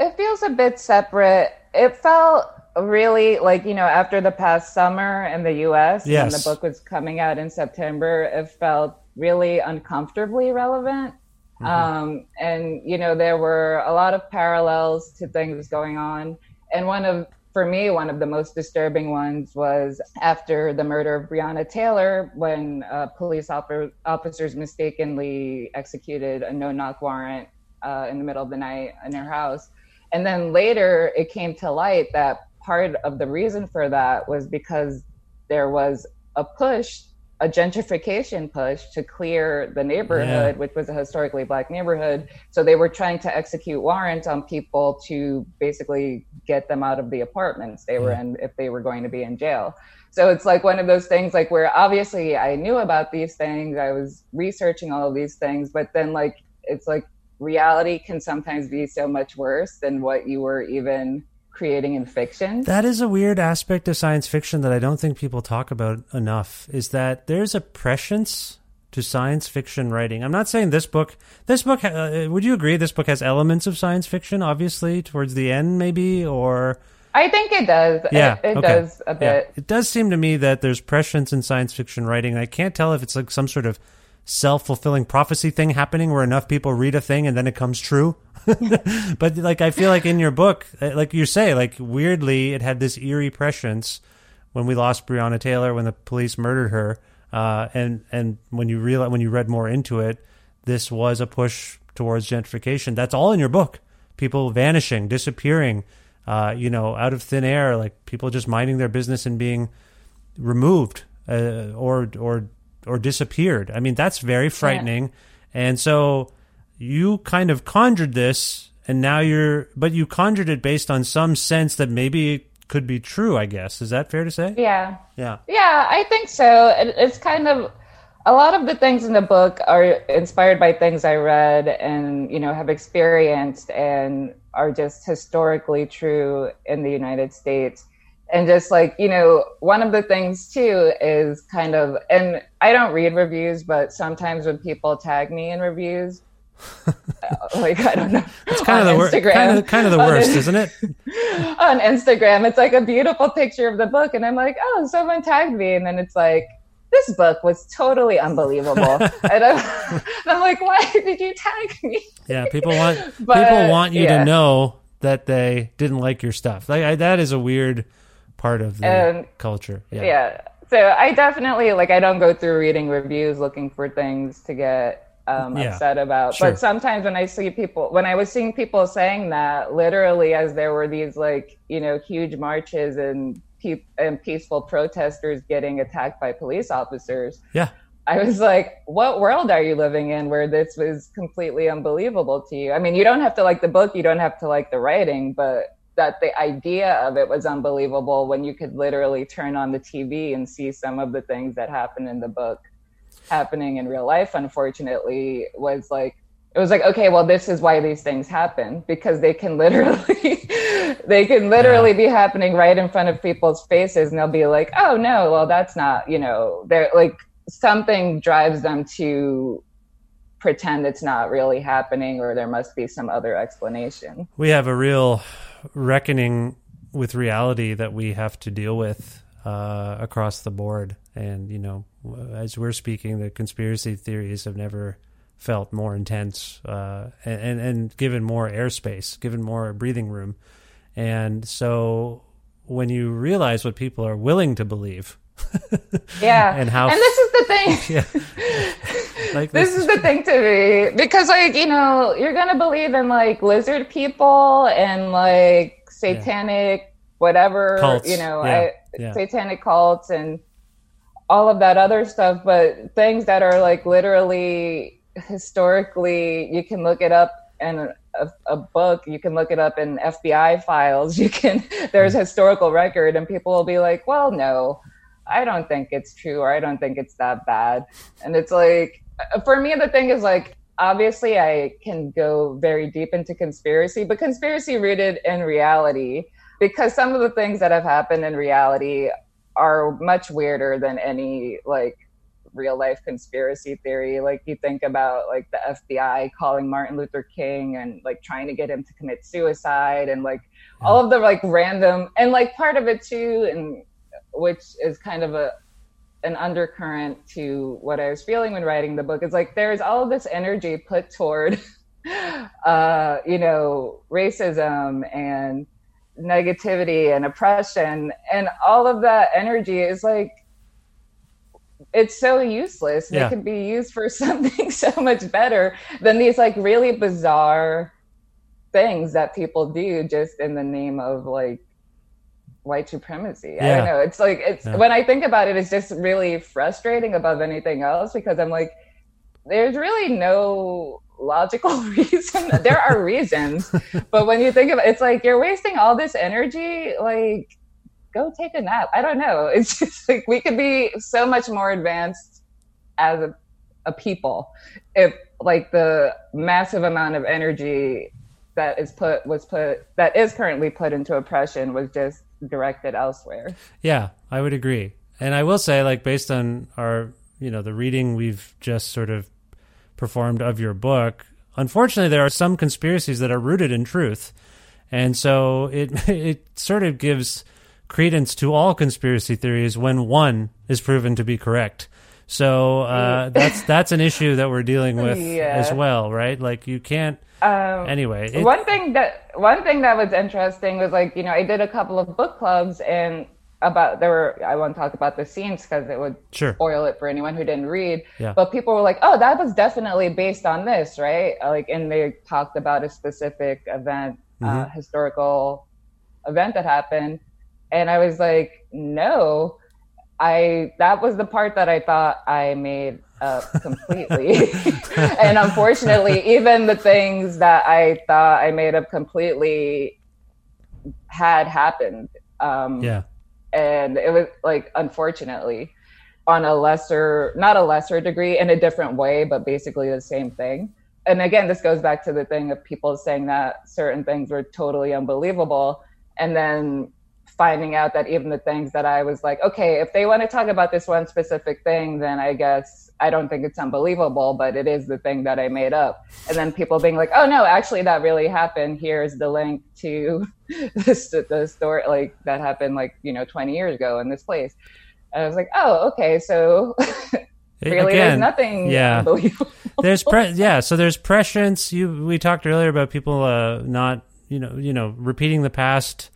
It feels a bit separate. It felt really like, you know, after the past summer in the US, when Yes. the book was coming out in September, it felt really uncomfortably relevant. Um, and, you know, there were a lot of parallels to things going on. And one of, for me, one of the most disturbing ones was after the murder of Breonna Taylor, when uh, police offer, officers mistakenly executed a no knock warrant uh, in the middle of the night in her house. And then later it came to light that part of the reason for that was because there was a push, a gentrification push to clear the neighborhood, Yeah. which was a historically black neighborhood. So they were trying to execute warrants on people to basically get them out of the apartments they were in if they were going to be in jail. So it's like one of those things like where obviously I knew about these things, I was researching all of these things, but then like it's like reality can sometimes be so much worse than what you were even creating in fiction. That is a weird aspect of science fiction that I don't think people talk about enough. Is that there's a prescience to science fiction writing. I'm not saying this book. This book. Uh, would you agree? This book has elements of science fiction, obviously, towards the end, maybe, or I think it does. yeah, it, it okay. does a Yeah. bit. It does seem to me that there's prescience in science fiction writing. I can't tell if it's like some sort of self fulfilling prophecy thing happening where enough people read a thing and then it comes true. but like I feel like in your book, uh, like you say, like weirdly, it had this eerie prescience when we lost Breonna Taylor, when the police murdered her, uh, and and when you realize when you read more into it, this was a push towards gentrification. That's all in your book. People vanishing, disappearing, uh, you know, out of thin air, like people just minding their business and being removed uh, or or or disappeared. I mean, that's very frightening. And so you kind of conjured this, and now you're, but you conjured it based on some sense that maybe it could be true. I guess is that fair to say? Yeah. Yeah. Yeah, I think so. It's kind of a lot of the things in the book are inspired by things I read and you know have experienced and are just historically true in the United States. And just like you know, one of the things too is kind of, and I don't read reviews, but sometimes when people tag me in reviews, like I don't know, It's kind of the worst. Kind of, kind of the worst, isn't it? on Instagram. It's like a beautiful picture of the book, and I'm like, oh, someone tagged me, and then it's like, this book was totally unbelievable, and, I'm, and I'm like, why did you tag me? Yeah, people want But, people want you yeah. to know that they didn't like your stuff. Like I, that is a weird part of the And- culture. Yeah. Yeah. So I definitely like I don't go through reading reviews looking for things to get um, Yeah, upset about. sure. But sometimes when I see people, when I was seeing people saying that, literally as there were these like you know huge marches and pe- and peaceful protesters getting attacked by police officers, Yeah. I was like, what world are you living in where this was completely unbelievable to you? I mean, you don't have to like the book, you don't have to like the writing, but that the idea of it was unbelievable when you could literally turn on the TV and see some of the things that happen in the book happening in real life, unfortunately, was like, it was like, okay, well, this is why these things happen because they can literally, they can literally be happening right in front of people's faces and they'll be like, oh no, well, that's not, you know, they're like, something drives them to pretend it's not really happening or there must be some other explanation. we have a real reckoning with reality that we have to deal with uh, across the board. And, you know, as we're speaking, the conspiracy theories have never felt more intense uh, and, and, and given more airspace, given more breathing room. And so when you realize what people are willing to believe, Yeah. And how- And this is the thing. yeah, like this is the thing to me. Because like you know you're gonna believe in like lizard people and like satanic whatever Cults, you know yeah, I, yeah. satanic cults and all of that other stuff. But things that are like literally historically you can look it up in a, a book. You can look it up in fbi files. You can there's Hmm. historical record and people will be like well no I don't think it's true or I don't think it's that bad. And it's like, for me, the thing is like, obviously, I can go very deep into conspiracy, but conspiracy rooted in reality, because some of the things that have happened in reality are much weirder than any like real life conspiracy theory. Like, you think about like the FBI calling Martin Luther King and like trying to get him to commit suicide and like all of the like random, and like part of it too, and which is kind of a an undercurrent to what I was feeling when writing the book. Is like there's all this energy put toward, uh, you know, racism and negativity and oppression, and all of that energy is like it's so useless. Yeah. It could be used for something so much better than these like really bizarre things that people do just in the name of like white supremacy. I don't know. It's like it's Yeah. when I think about it, it's just really frustrating above anything else because I'm like, there's really no logical reason. there are reasons, but when you think of it, it's like you're wasting all this energy. Like, go take a nap. I don't know. It's just like we could be so much more advanced as a, a people if like the massive amount of energy that is put was put that is currently put into oppression was just directed elsewhere. Yeah, I would agree. And I will say, like, based on our, you know, the reading we've just sort of performed of your book, unfortunately, there are some conspiracies that are rooted in truth. And so it, it sort of gives credence to all conspiracy theories when one is proven to be correct. So uh, that's that's an issue that we're dealing with Yeah. as well, right? Like you can't. Um, anyway, it- one thing that one thing that was interesting was like you know I did a couple of book clubs and about there were I won't talk about the scenes because it would Sure. spoil it for anyone who didn't read. Yeah. But people were like, "Oh, that was definitely based on this, right?" Like, and they talked about a specific event, uh, Mhm. historical event that happened, and I was like, "No." I that was the part that I thought I made up completely. and unfortunately, even the things that I thought I made up completely had happened. Um, yeah. and it was like unfortunately on a lesser not a lesser degree in a different way but basically the same thing and again this goes back to the thing of people saying that certain things were totally unbelievable and then finding out that even the things that i was like okay if they want to talk about this one specific thing then i guess i don't think it's unbelievable but it is the thing that i made up. And then people being like oh no actually that really happened. Here's the link to this the story like that happened like you know 20 years ago in this place. And i was like oh okay so really there's nothing yeah. unbelievable. There's pre- yeah so there's prescience. You we talked earlier about people uh not you know you know repeating the past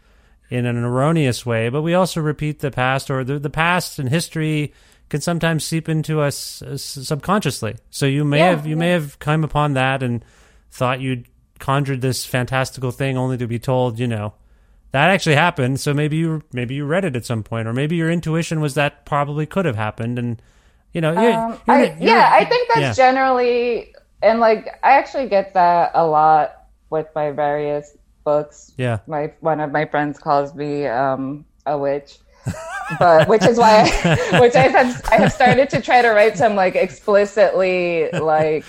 in an erroneous way but we also repeat the past or the, the past and history can sometimes seep into us subconsciously. So you may Yeah, have you may have come upon that and thought you'd conjured this fantastical thing only to be told, you know, that actually happened. So maybe you maybe you read it at some point, or maybe your intuition was that probably could have happened, and you know, you're- Um, you're- I, you're- yeah, I think that's yeah. generally, and like I actually get that a lot with my various books. Yeah. My one of my friends calls me um, a witch, but which is why, I, which I have I have started to try to write some like explicitly like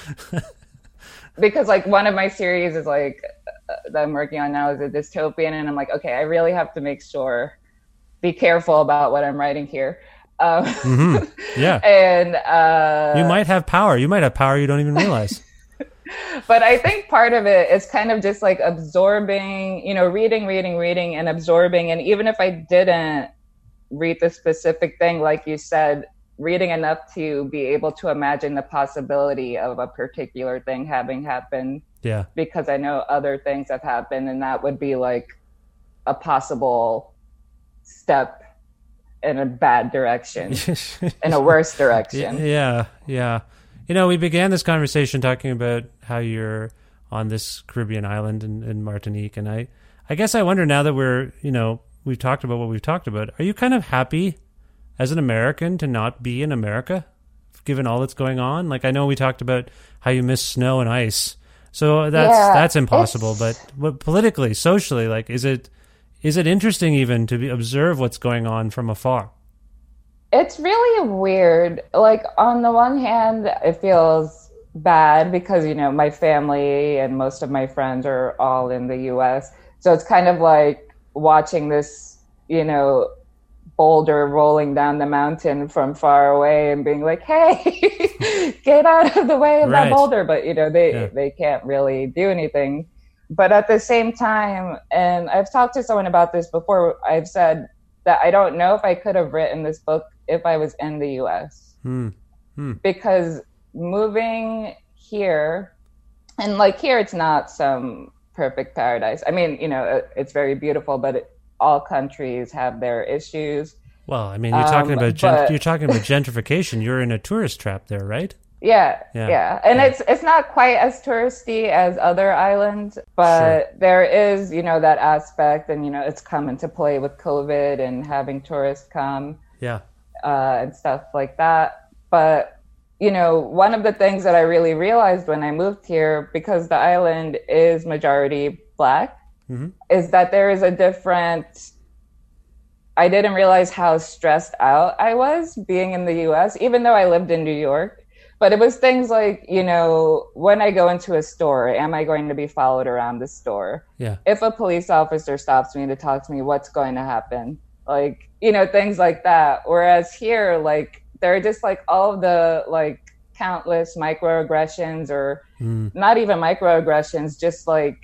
because like one of my series is like that I'm working on now is a dystopian, and I'm like, okay, I really have to make sure, be careful about what I'm writing here. Um, Mhm. Yeah. and uh, you might have power. You might have power you don't even realize. but I think part of it is kind of just like absorbing, you know, reading, reading, reading, and absorbing. And even if I didn't read the specific thing, like you said, reading enough to be able to imagine the possibility of a particular thing having happened yeah. because I know other things have happened, and that would be like a possible step in a bad direction, in a worse direction. Yeah, yeah. You know, we began this conversation talking about how you're on this Caribbean island in, in Martinique, and I, I guess I wonder now that we're, you know, we've talked about what we've talked about. Are you kind of happy as an American to not be in America, given all that's going on? Like I know we talked about how you miss snow and ice, so that's Yeah, that's impossible. But what politically, socially, like, is it is it interesting even to be, observe what's going on from afar? It's really weird. Like on the one hand, it feels bad because you know my family and most of my friends are all in the U.S. So it's kind of like watching this, you know, boulder rolling down the mountain from far away and being like, "Hey, get out of the way of Right. that boulder!" But you know, they Yeah. they can't really do anything. But at the same time, and I've talked to someone about this before. I've said that I don't know if I could have written this book if I was in the US Hmm. Hmm. because moving here and like here it's not some perfect paradise. I mean, you know, it's very beautiful, but it, all countries have their issues. Well, I mean, you're talking Um, about but- you're talking about gentrification. You're in a tourist trap there, right? Yeah, Yeah. yeah, and Yeah. it's it's not quite as touristy as other islands, but there is you know that aspect, and you know it's come into play with COVID and having tourists come Yeah. uh, and stuff like that. But you know, one of the things that I really realized when I moved here, because the island is majority black, Mhm. is that there is a different. I didn't realize how stressed out I was being in the US, even though I lived in New York. But it was things like, you know, when I go into a store, am I going to be followed around the store? Yeah. If a police officer stops me to talk to me, what's going to happen? Like, you know, things like that. Whereas here, like, there are just like all of the like countless microaggressions or Mm. not even microaggressions, just like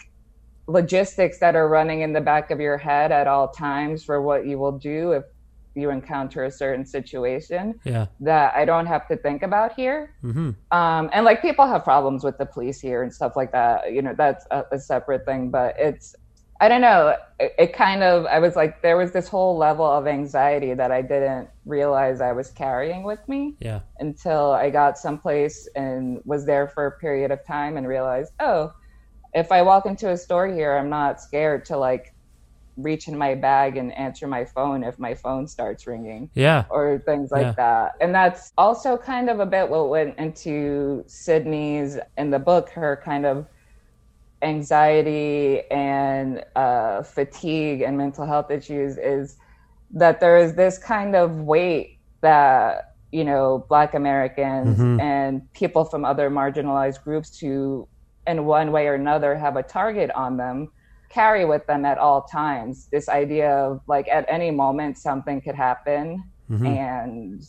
logistics that are running in the back of your head at all times for what you will do if you encounter a certain situation Yeah. that I don't have to think about here. hmm Um, and like people have problems with the police here and stuff like that. You know, that's a, a separate thing, but it's, I don't know. It, it kind of, I was like, there was this whole level of anxiety that I didn't realize I was carrying with me Yeah. until I got someplace and was there for a period of time and realized, oh, if I walk into a store here, I'm not scared to like reach in my bag and answer my phone if my phone starts ringing Yeah. or things like Yeah. that. And that's also kind of a bit what went into Sydney's in the book, her kind of anxiety and uh, fatigue and mental health issues is that there is this kind of weight that you know black americans Mhm. and people from other marginalized groups who in one way or another have a target on them carry with them at all times this idea of like at any moment something could happen Mhm. and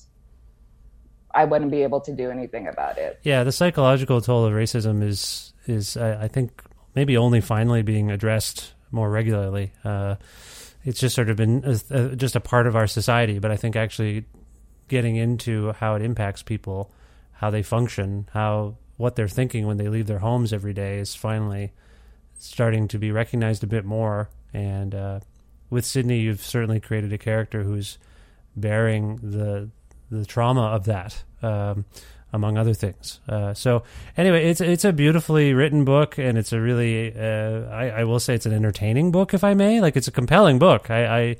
i wouldn't be able to do anything about it Yeah. The psychological toll of racism is is I, I think maybe only finally being addressed more regularly. Uh, it's just sort of been a, a, just a part of our society, but I think actually getting into how it impacts people, how they function, how what they're thinking when they leave their homes every day is finally starting to be recognized a bit more. And uh, with Sydney, you've certainly created a character who's bearing the the trauma of that. Um, among other things. Uh, so anyway, it's it's a beautifully written book, and it's a really uh, I, I, will say it's an entertaining book, if I may. Like it's a compelling book. I, I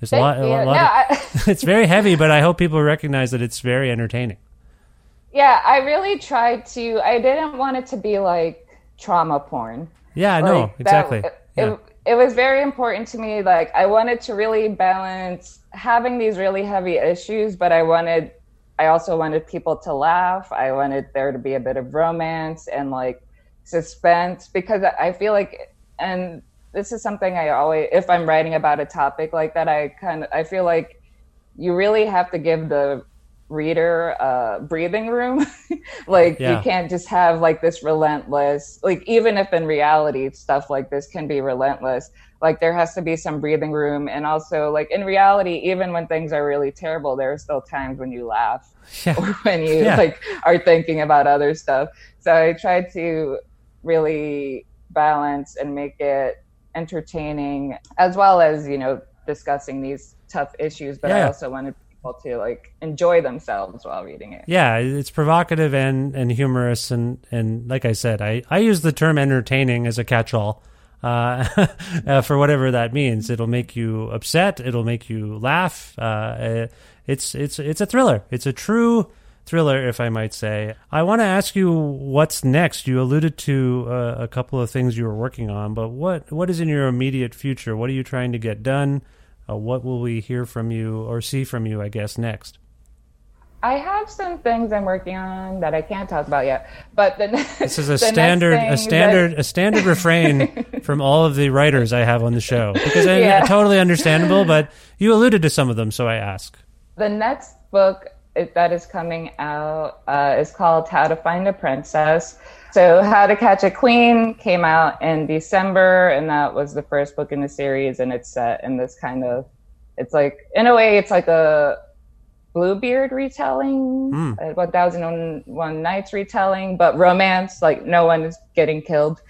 there's a lot. A lot, no, of, I, it's very heavy, but I hope people recognize that it's very entertaining. Yeah, I really tried to. I didn't want it to be like trauma porn. Yeah, like, no, exactly. That, yeah. it, it was very important to me. Like I wanted to really balance having these really heavy issues, but I wanted I also wanted people to laugh. I wanted there to be a bit of romance and like suspense because I feel like, and this is something I always, if I'm writing about a topic like that, I kind of, I feel like you really have to give the reader uh, breathing room. like yeah. you can't just have like this relentless, like even if in reality stuff like this can be relentless, like there has to be some breathing room. And also like in reality, even when things are really terrible, there are still times when you laugh yeah. or when you yeah. like are thinking about other stuff. So I tried to really balance and make it entertaining as well as, you know, discussing these tough issues, but I also wanted people to like enjoy themselves while reading it. Yeah, it's provocative and and humorous and and like I said, I I use the term entertaining as a catch-all. Uh, uh, for whatever that means, it'll make you upset. It'll make you laugh. Uh, it's it's it's a thriller. It's a true thriller, if I might say. I want to ask you what's next. You alluded to uh, a couple of things you were working on, but what what is in your immediate future? What are you trying to get done? Uh, what will we hear from you or see from you, I guess, next? I have some things I'm working on that I can't talk about yet. But the, this is a standard, a standard, that... a standard refrain from all of the writers I have on the show because I, yeah. totally understandable. But you alluded to some of them, so I ask. The next book that is coming out uh, is called How to Find a Princess. So, How to Catch a Queen came out in December, and that was the first book in the series. And it's set in this kind of, it's like, in a way, it's like a Bluebeard retelling, mm. 1001 Nights retelling, but romance, like no one is getting killed.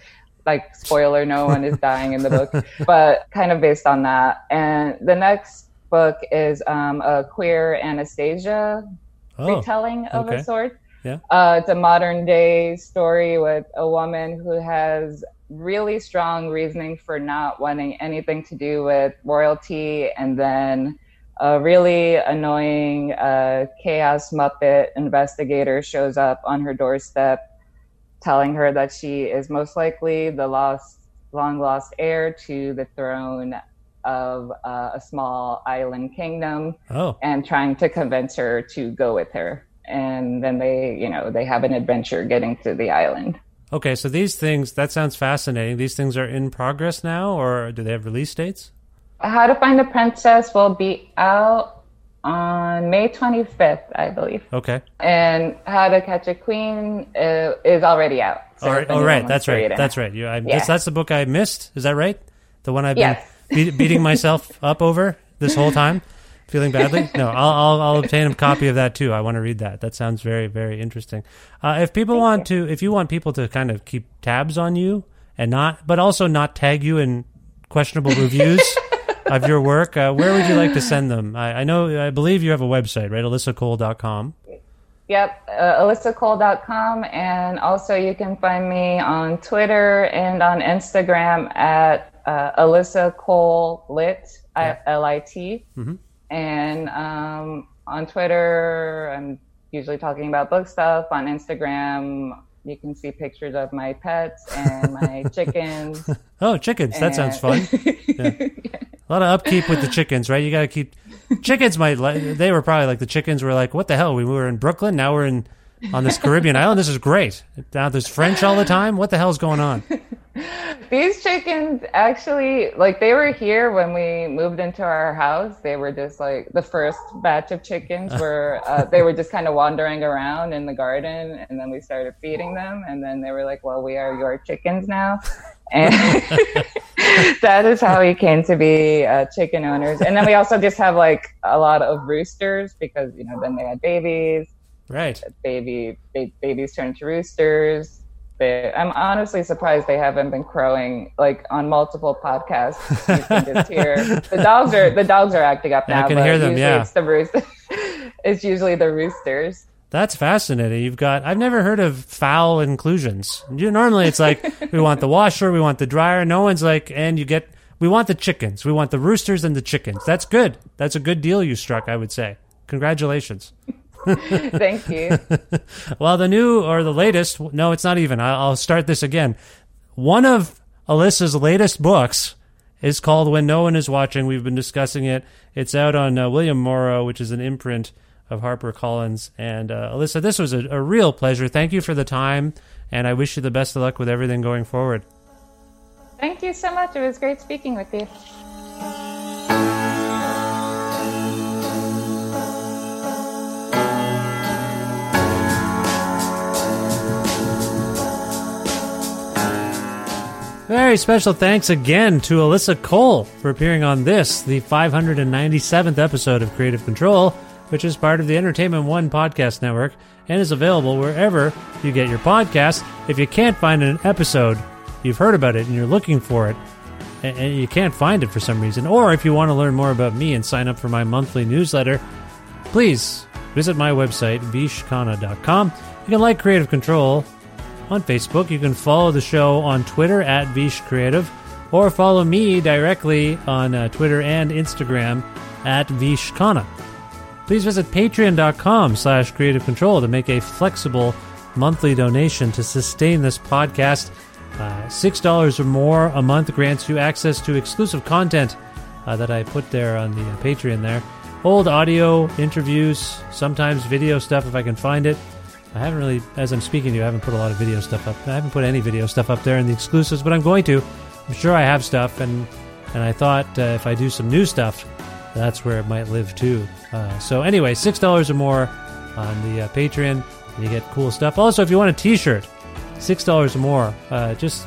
Like, spoiler, no one is dying in the book, but kind of based on that. And the next book is um, a queer Anastasia oh, retelling of okay. a sort. Yeah. Uh, it's a modern day story with a woman who has really strong reasoning for not wanting anything to do with royalty, and then a really annoying uh, chaos muppet investigator shows up on her doorstep, telling her that she is most likely the lost, long lost heir to the throne of uh, a small island kingdom, oh. and trying to convince her to go with her and then they, you know, they have an adventure getting to the island. Okay, so these things that sounds fascinating. These things are in progress now, or do they have release dates? How to Find a Princess will be out on May 25th, I believe. Okay. And How to Catch a Queen uh, is already out. So All right. Oh, right. That's right. That's right. You, I, yeah. that's, that's the book I missed. Is that right? The one I've yes. been be- beating myself up over this whole time? feeling badly? No, I'll, I'll, I'll obtain a copy of that too. I want to read that. That sounds very very interesting. Uh, if people Thank want you. to, if you want people to kind of keep tabs on you and not, but also not tag you in questionable reviews of your work, uh, where would you like to send them? I, I, know, I believe you have a website, right? AlyssaCole.com. Yep, uh, AlyssaCole.com. And also you can find me on Twitter and on Instagram at uh, Alyssa Cole Lit, yeah. L I T. Mm-hmm. And um, on Twitter, I'm usually talking about book stuff. On Instagram, you can see pictures of my pets and my chickens. oh, chickens! And... That sounds fun. Yeah. A lot of upkeep with the chickens, right? You got to keep chickens. Might like they were probably like the chickens were like, "What the hell? We were in Brooklyn, now we're in on this Caribbean island. This is great. Now there's French all the time. What the hell's going on?" These chickens actually, like, they were here when we moved into our house. They were just like the first batch of chickens were, uh, they were just kind of wandering around in the garden. And then we started feeding them. And then they were like, well, we are your chickens now. And that is how we came to be uh, chicken owners. And then we also just have like a lot of roosters because, you know, then they had babies. Right. Baby, ba- babies turned to roosters I'm honestly surprised they haven't been crowing like on multiple podcasts. You can just hear the dogs are the dogs are acting up now. I can hear them. Yeah, it's the rooster. it's usually the roosters. That's fascinating. You've got I've never heard of fowl inclusions. You, normally it's like we want the washer, we want the dryer. No one's like and you get we want the chickens. We want the roosters and the chickens. That's good. That's a good deal you struck, I would say. Congratulations. Thank you. well, the new or the latest, no, it's not even. I'll start this again. One of Alyssa's latest books is called When No One Is Watching. We've been discussing it. It's out on uh, William Morrow, which is an imprint of HarperCollins. And uh, Alyssa, this was a, a real pleasure. Thank you for the time, and I wish you the best of luck with everything going forward. Thank you so much. It was great speaking with you. Very special thanks again to Alyssa Cole for appearing on this, the 597th episode of Creative Control, which is part of the Entertainment One podcast network and is available wherever you get your podcasts. If you can't find an episode, you've heard about it and you're looking for it, and you can't find it for some reason, or if you want to learn more about me and sign up for my monthly newsletter, please visit my website, vishkhanna.com. You can like Creative Control on Facebook. You can follow the show on Twitter at Vish Creative, or follow me directly on uh, Twitter and Instagram at Vish Khanna. Please visit patreon.com slash creative control to make a flexible monthly donation to sustain this podcast. Uh, $6 or more a month grants you access to exclusive content uh, that I put there on the uh, Patreon there. Old audio, interviews, sometimes video stuff if I can find it. I haven't really, as I'm speaking to you, I haven't put a lot of video stuff up. I haven't put any video stuff up there in the exclusives, but I'm going to. I'm sure I have stuff, and and I thought uh, if I do some new stuff, that's where it might live too. Uh, so anyway, six dollars or more on the uh, Patreon, and you get cool stuff. Also, if you want a T-shirt, six dollars or more. Uh, just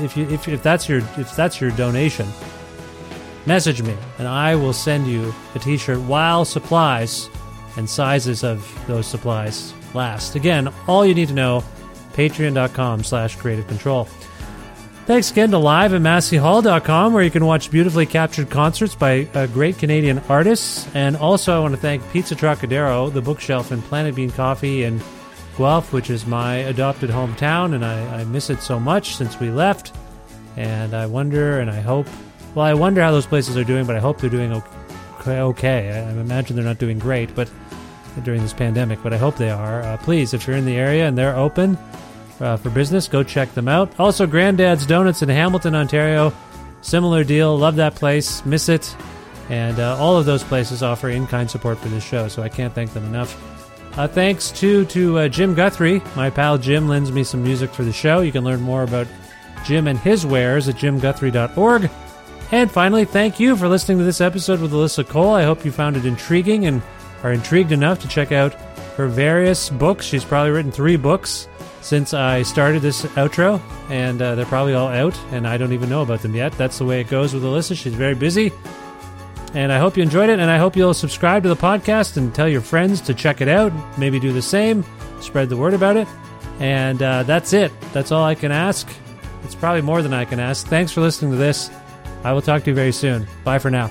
if you if, if that's your if that's your donation, message me, and I will send you a T-shirt while supplies and sizes of those supplies last. Again, all you need to know, patreon.com slash creative control. Thanks again to live at masseyhall.com where you can watch beautifully captured concerts by uh, great Canadian artists. And also I want to thank Pizza Trocadero, the bookshelf, and Planet Bean Coffee in Guelph, which is my adopted hometown, and I, I miss it so much since we left. And I wonder and I hope, well, I wonder how those places are doing, but I hope they're doing okay. okay. I, I imagine they're not doing great, but during this pandemic, but I hope they are. Uh, please, if you're in the area and they're open uh, for business, go check them out. Also, Granddad's Donuts in Hamilton, Ontario. Similar deal. Love that place. Miss it. And uh, all of those places offer in kind support for this show, so I can't thank them enough. Uh, thanks too to uh, Jim Guthrie. My pal Jim lends me some music for the show. You can learn more about Jim and his wares at jimguthrie.org. And finally, thank you for listening to this episode with Alyssa Cole. I hope you found it intriguing and are intrigued enough to check out her various books. She's probably written three books since I started this outro, and uh, they're probably all out, and I don't even know about them yet. That's the way it goes with Alyssa. She's very busy. And I hope you enjoyed it, and I hope you'll subscribe to the podcast and tell your friends to check it out. Maybe do the same, spread the word about it. And uh, that's it. That's all I can ask. It's probably more than I can ask. Thanks for listening to this. I will talk to you very soon. Bye for now.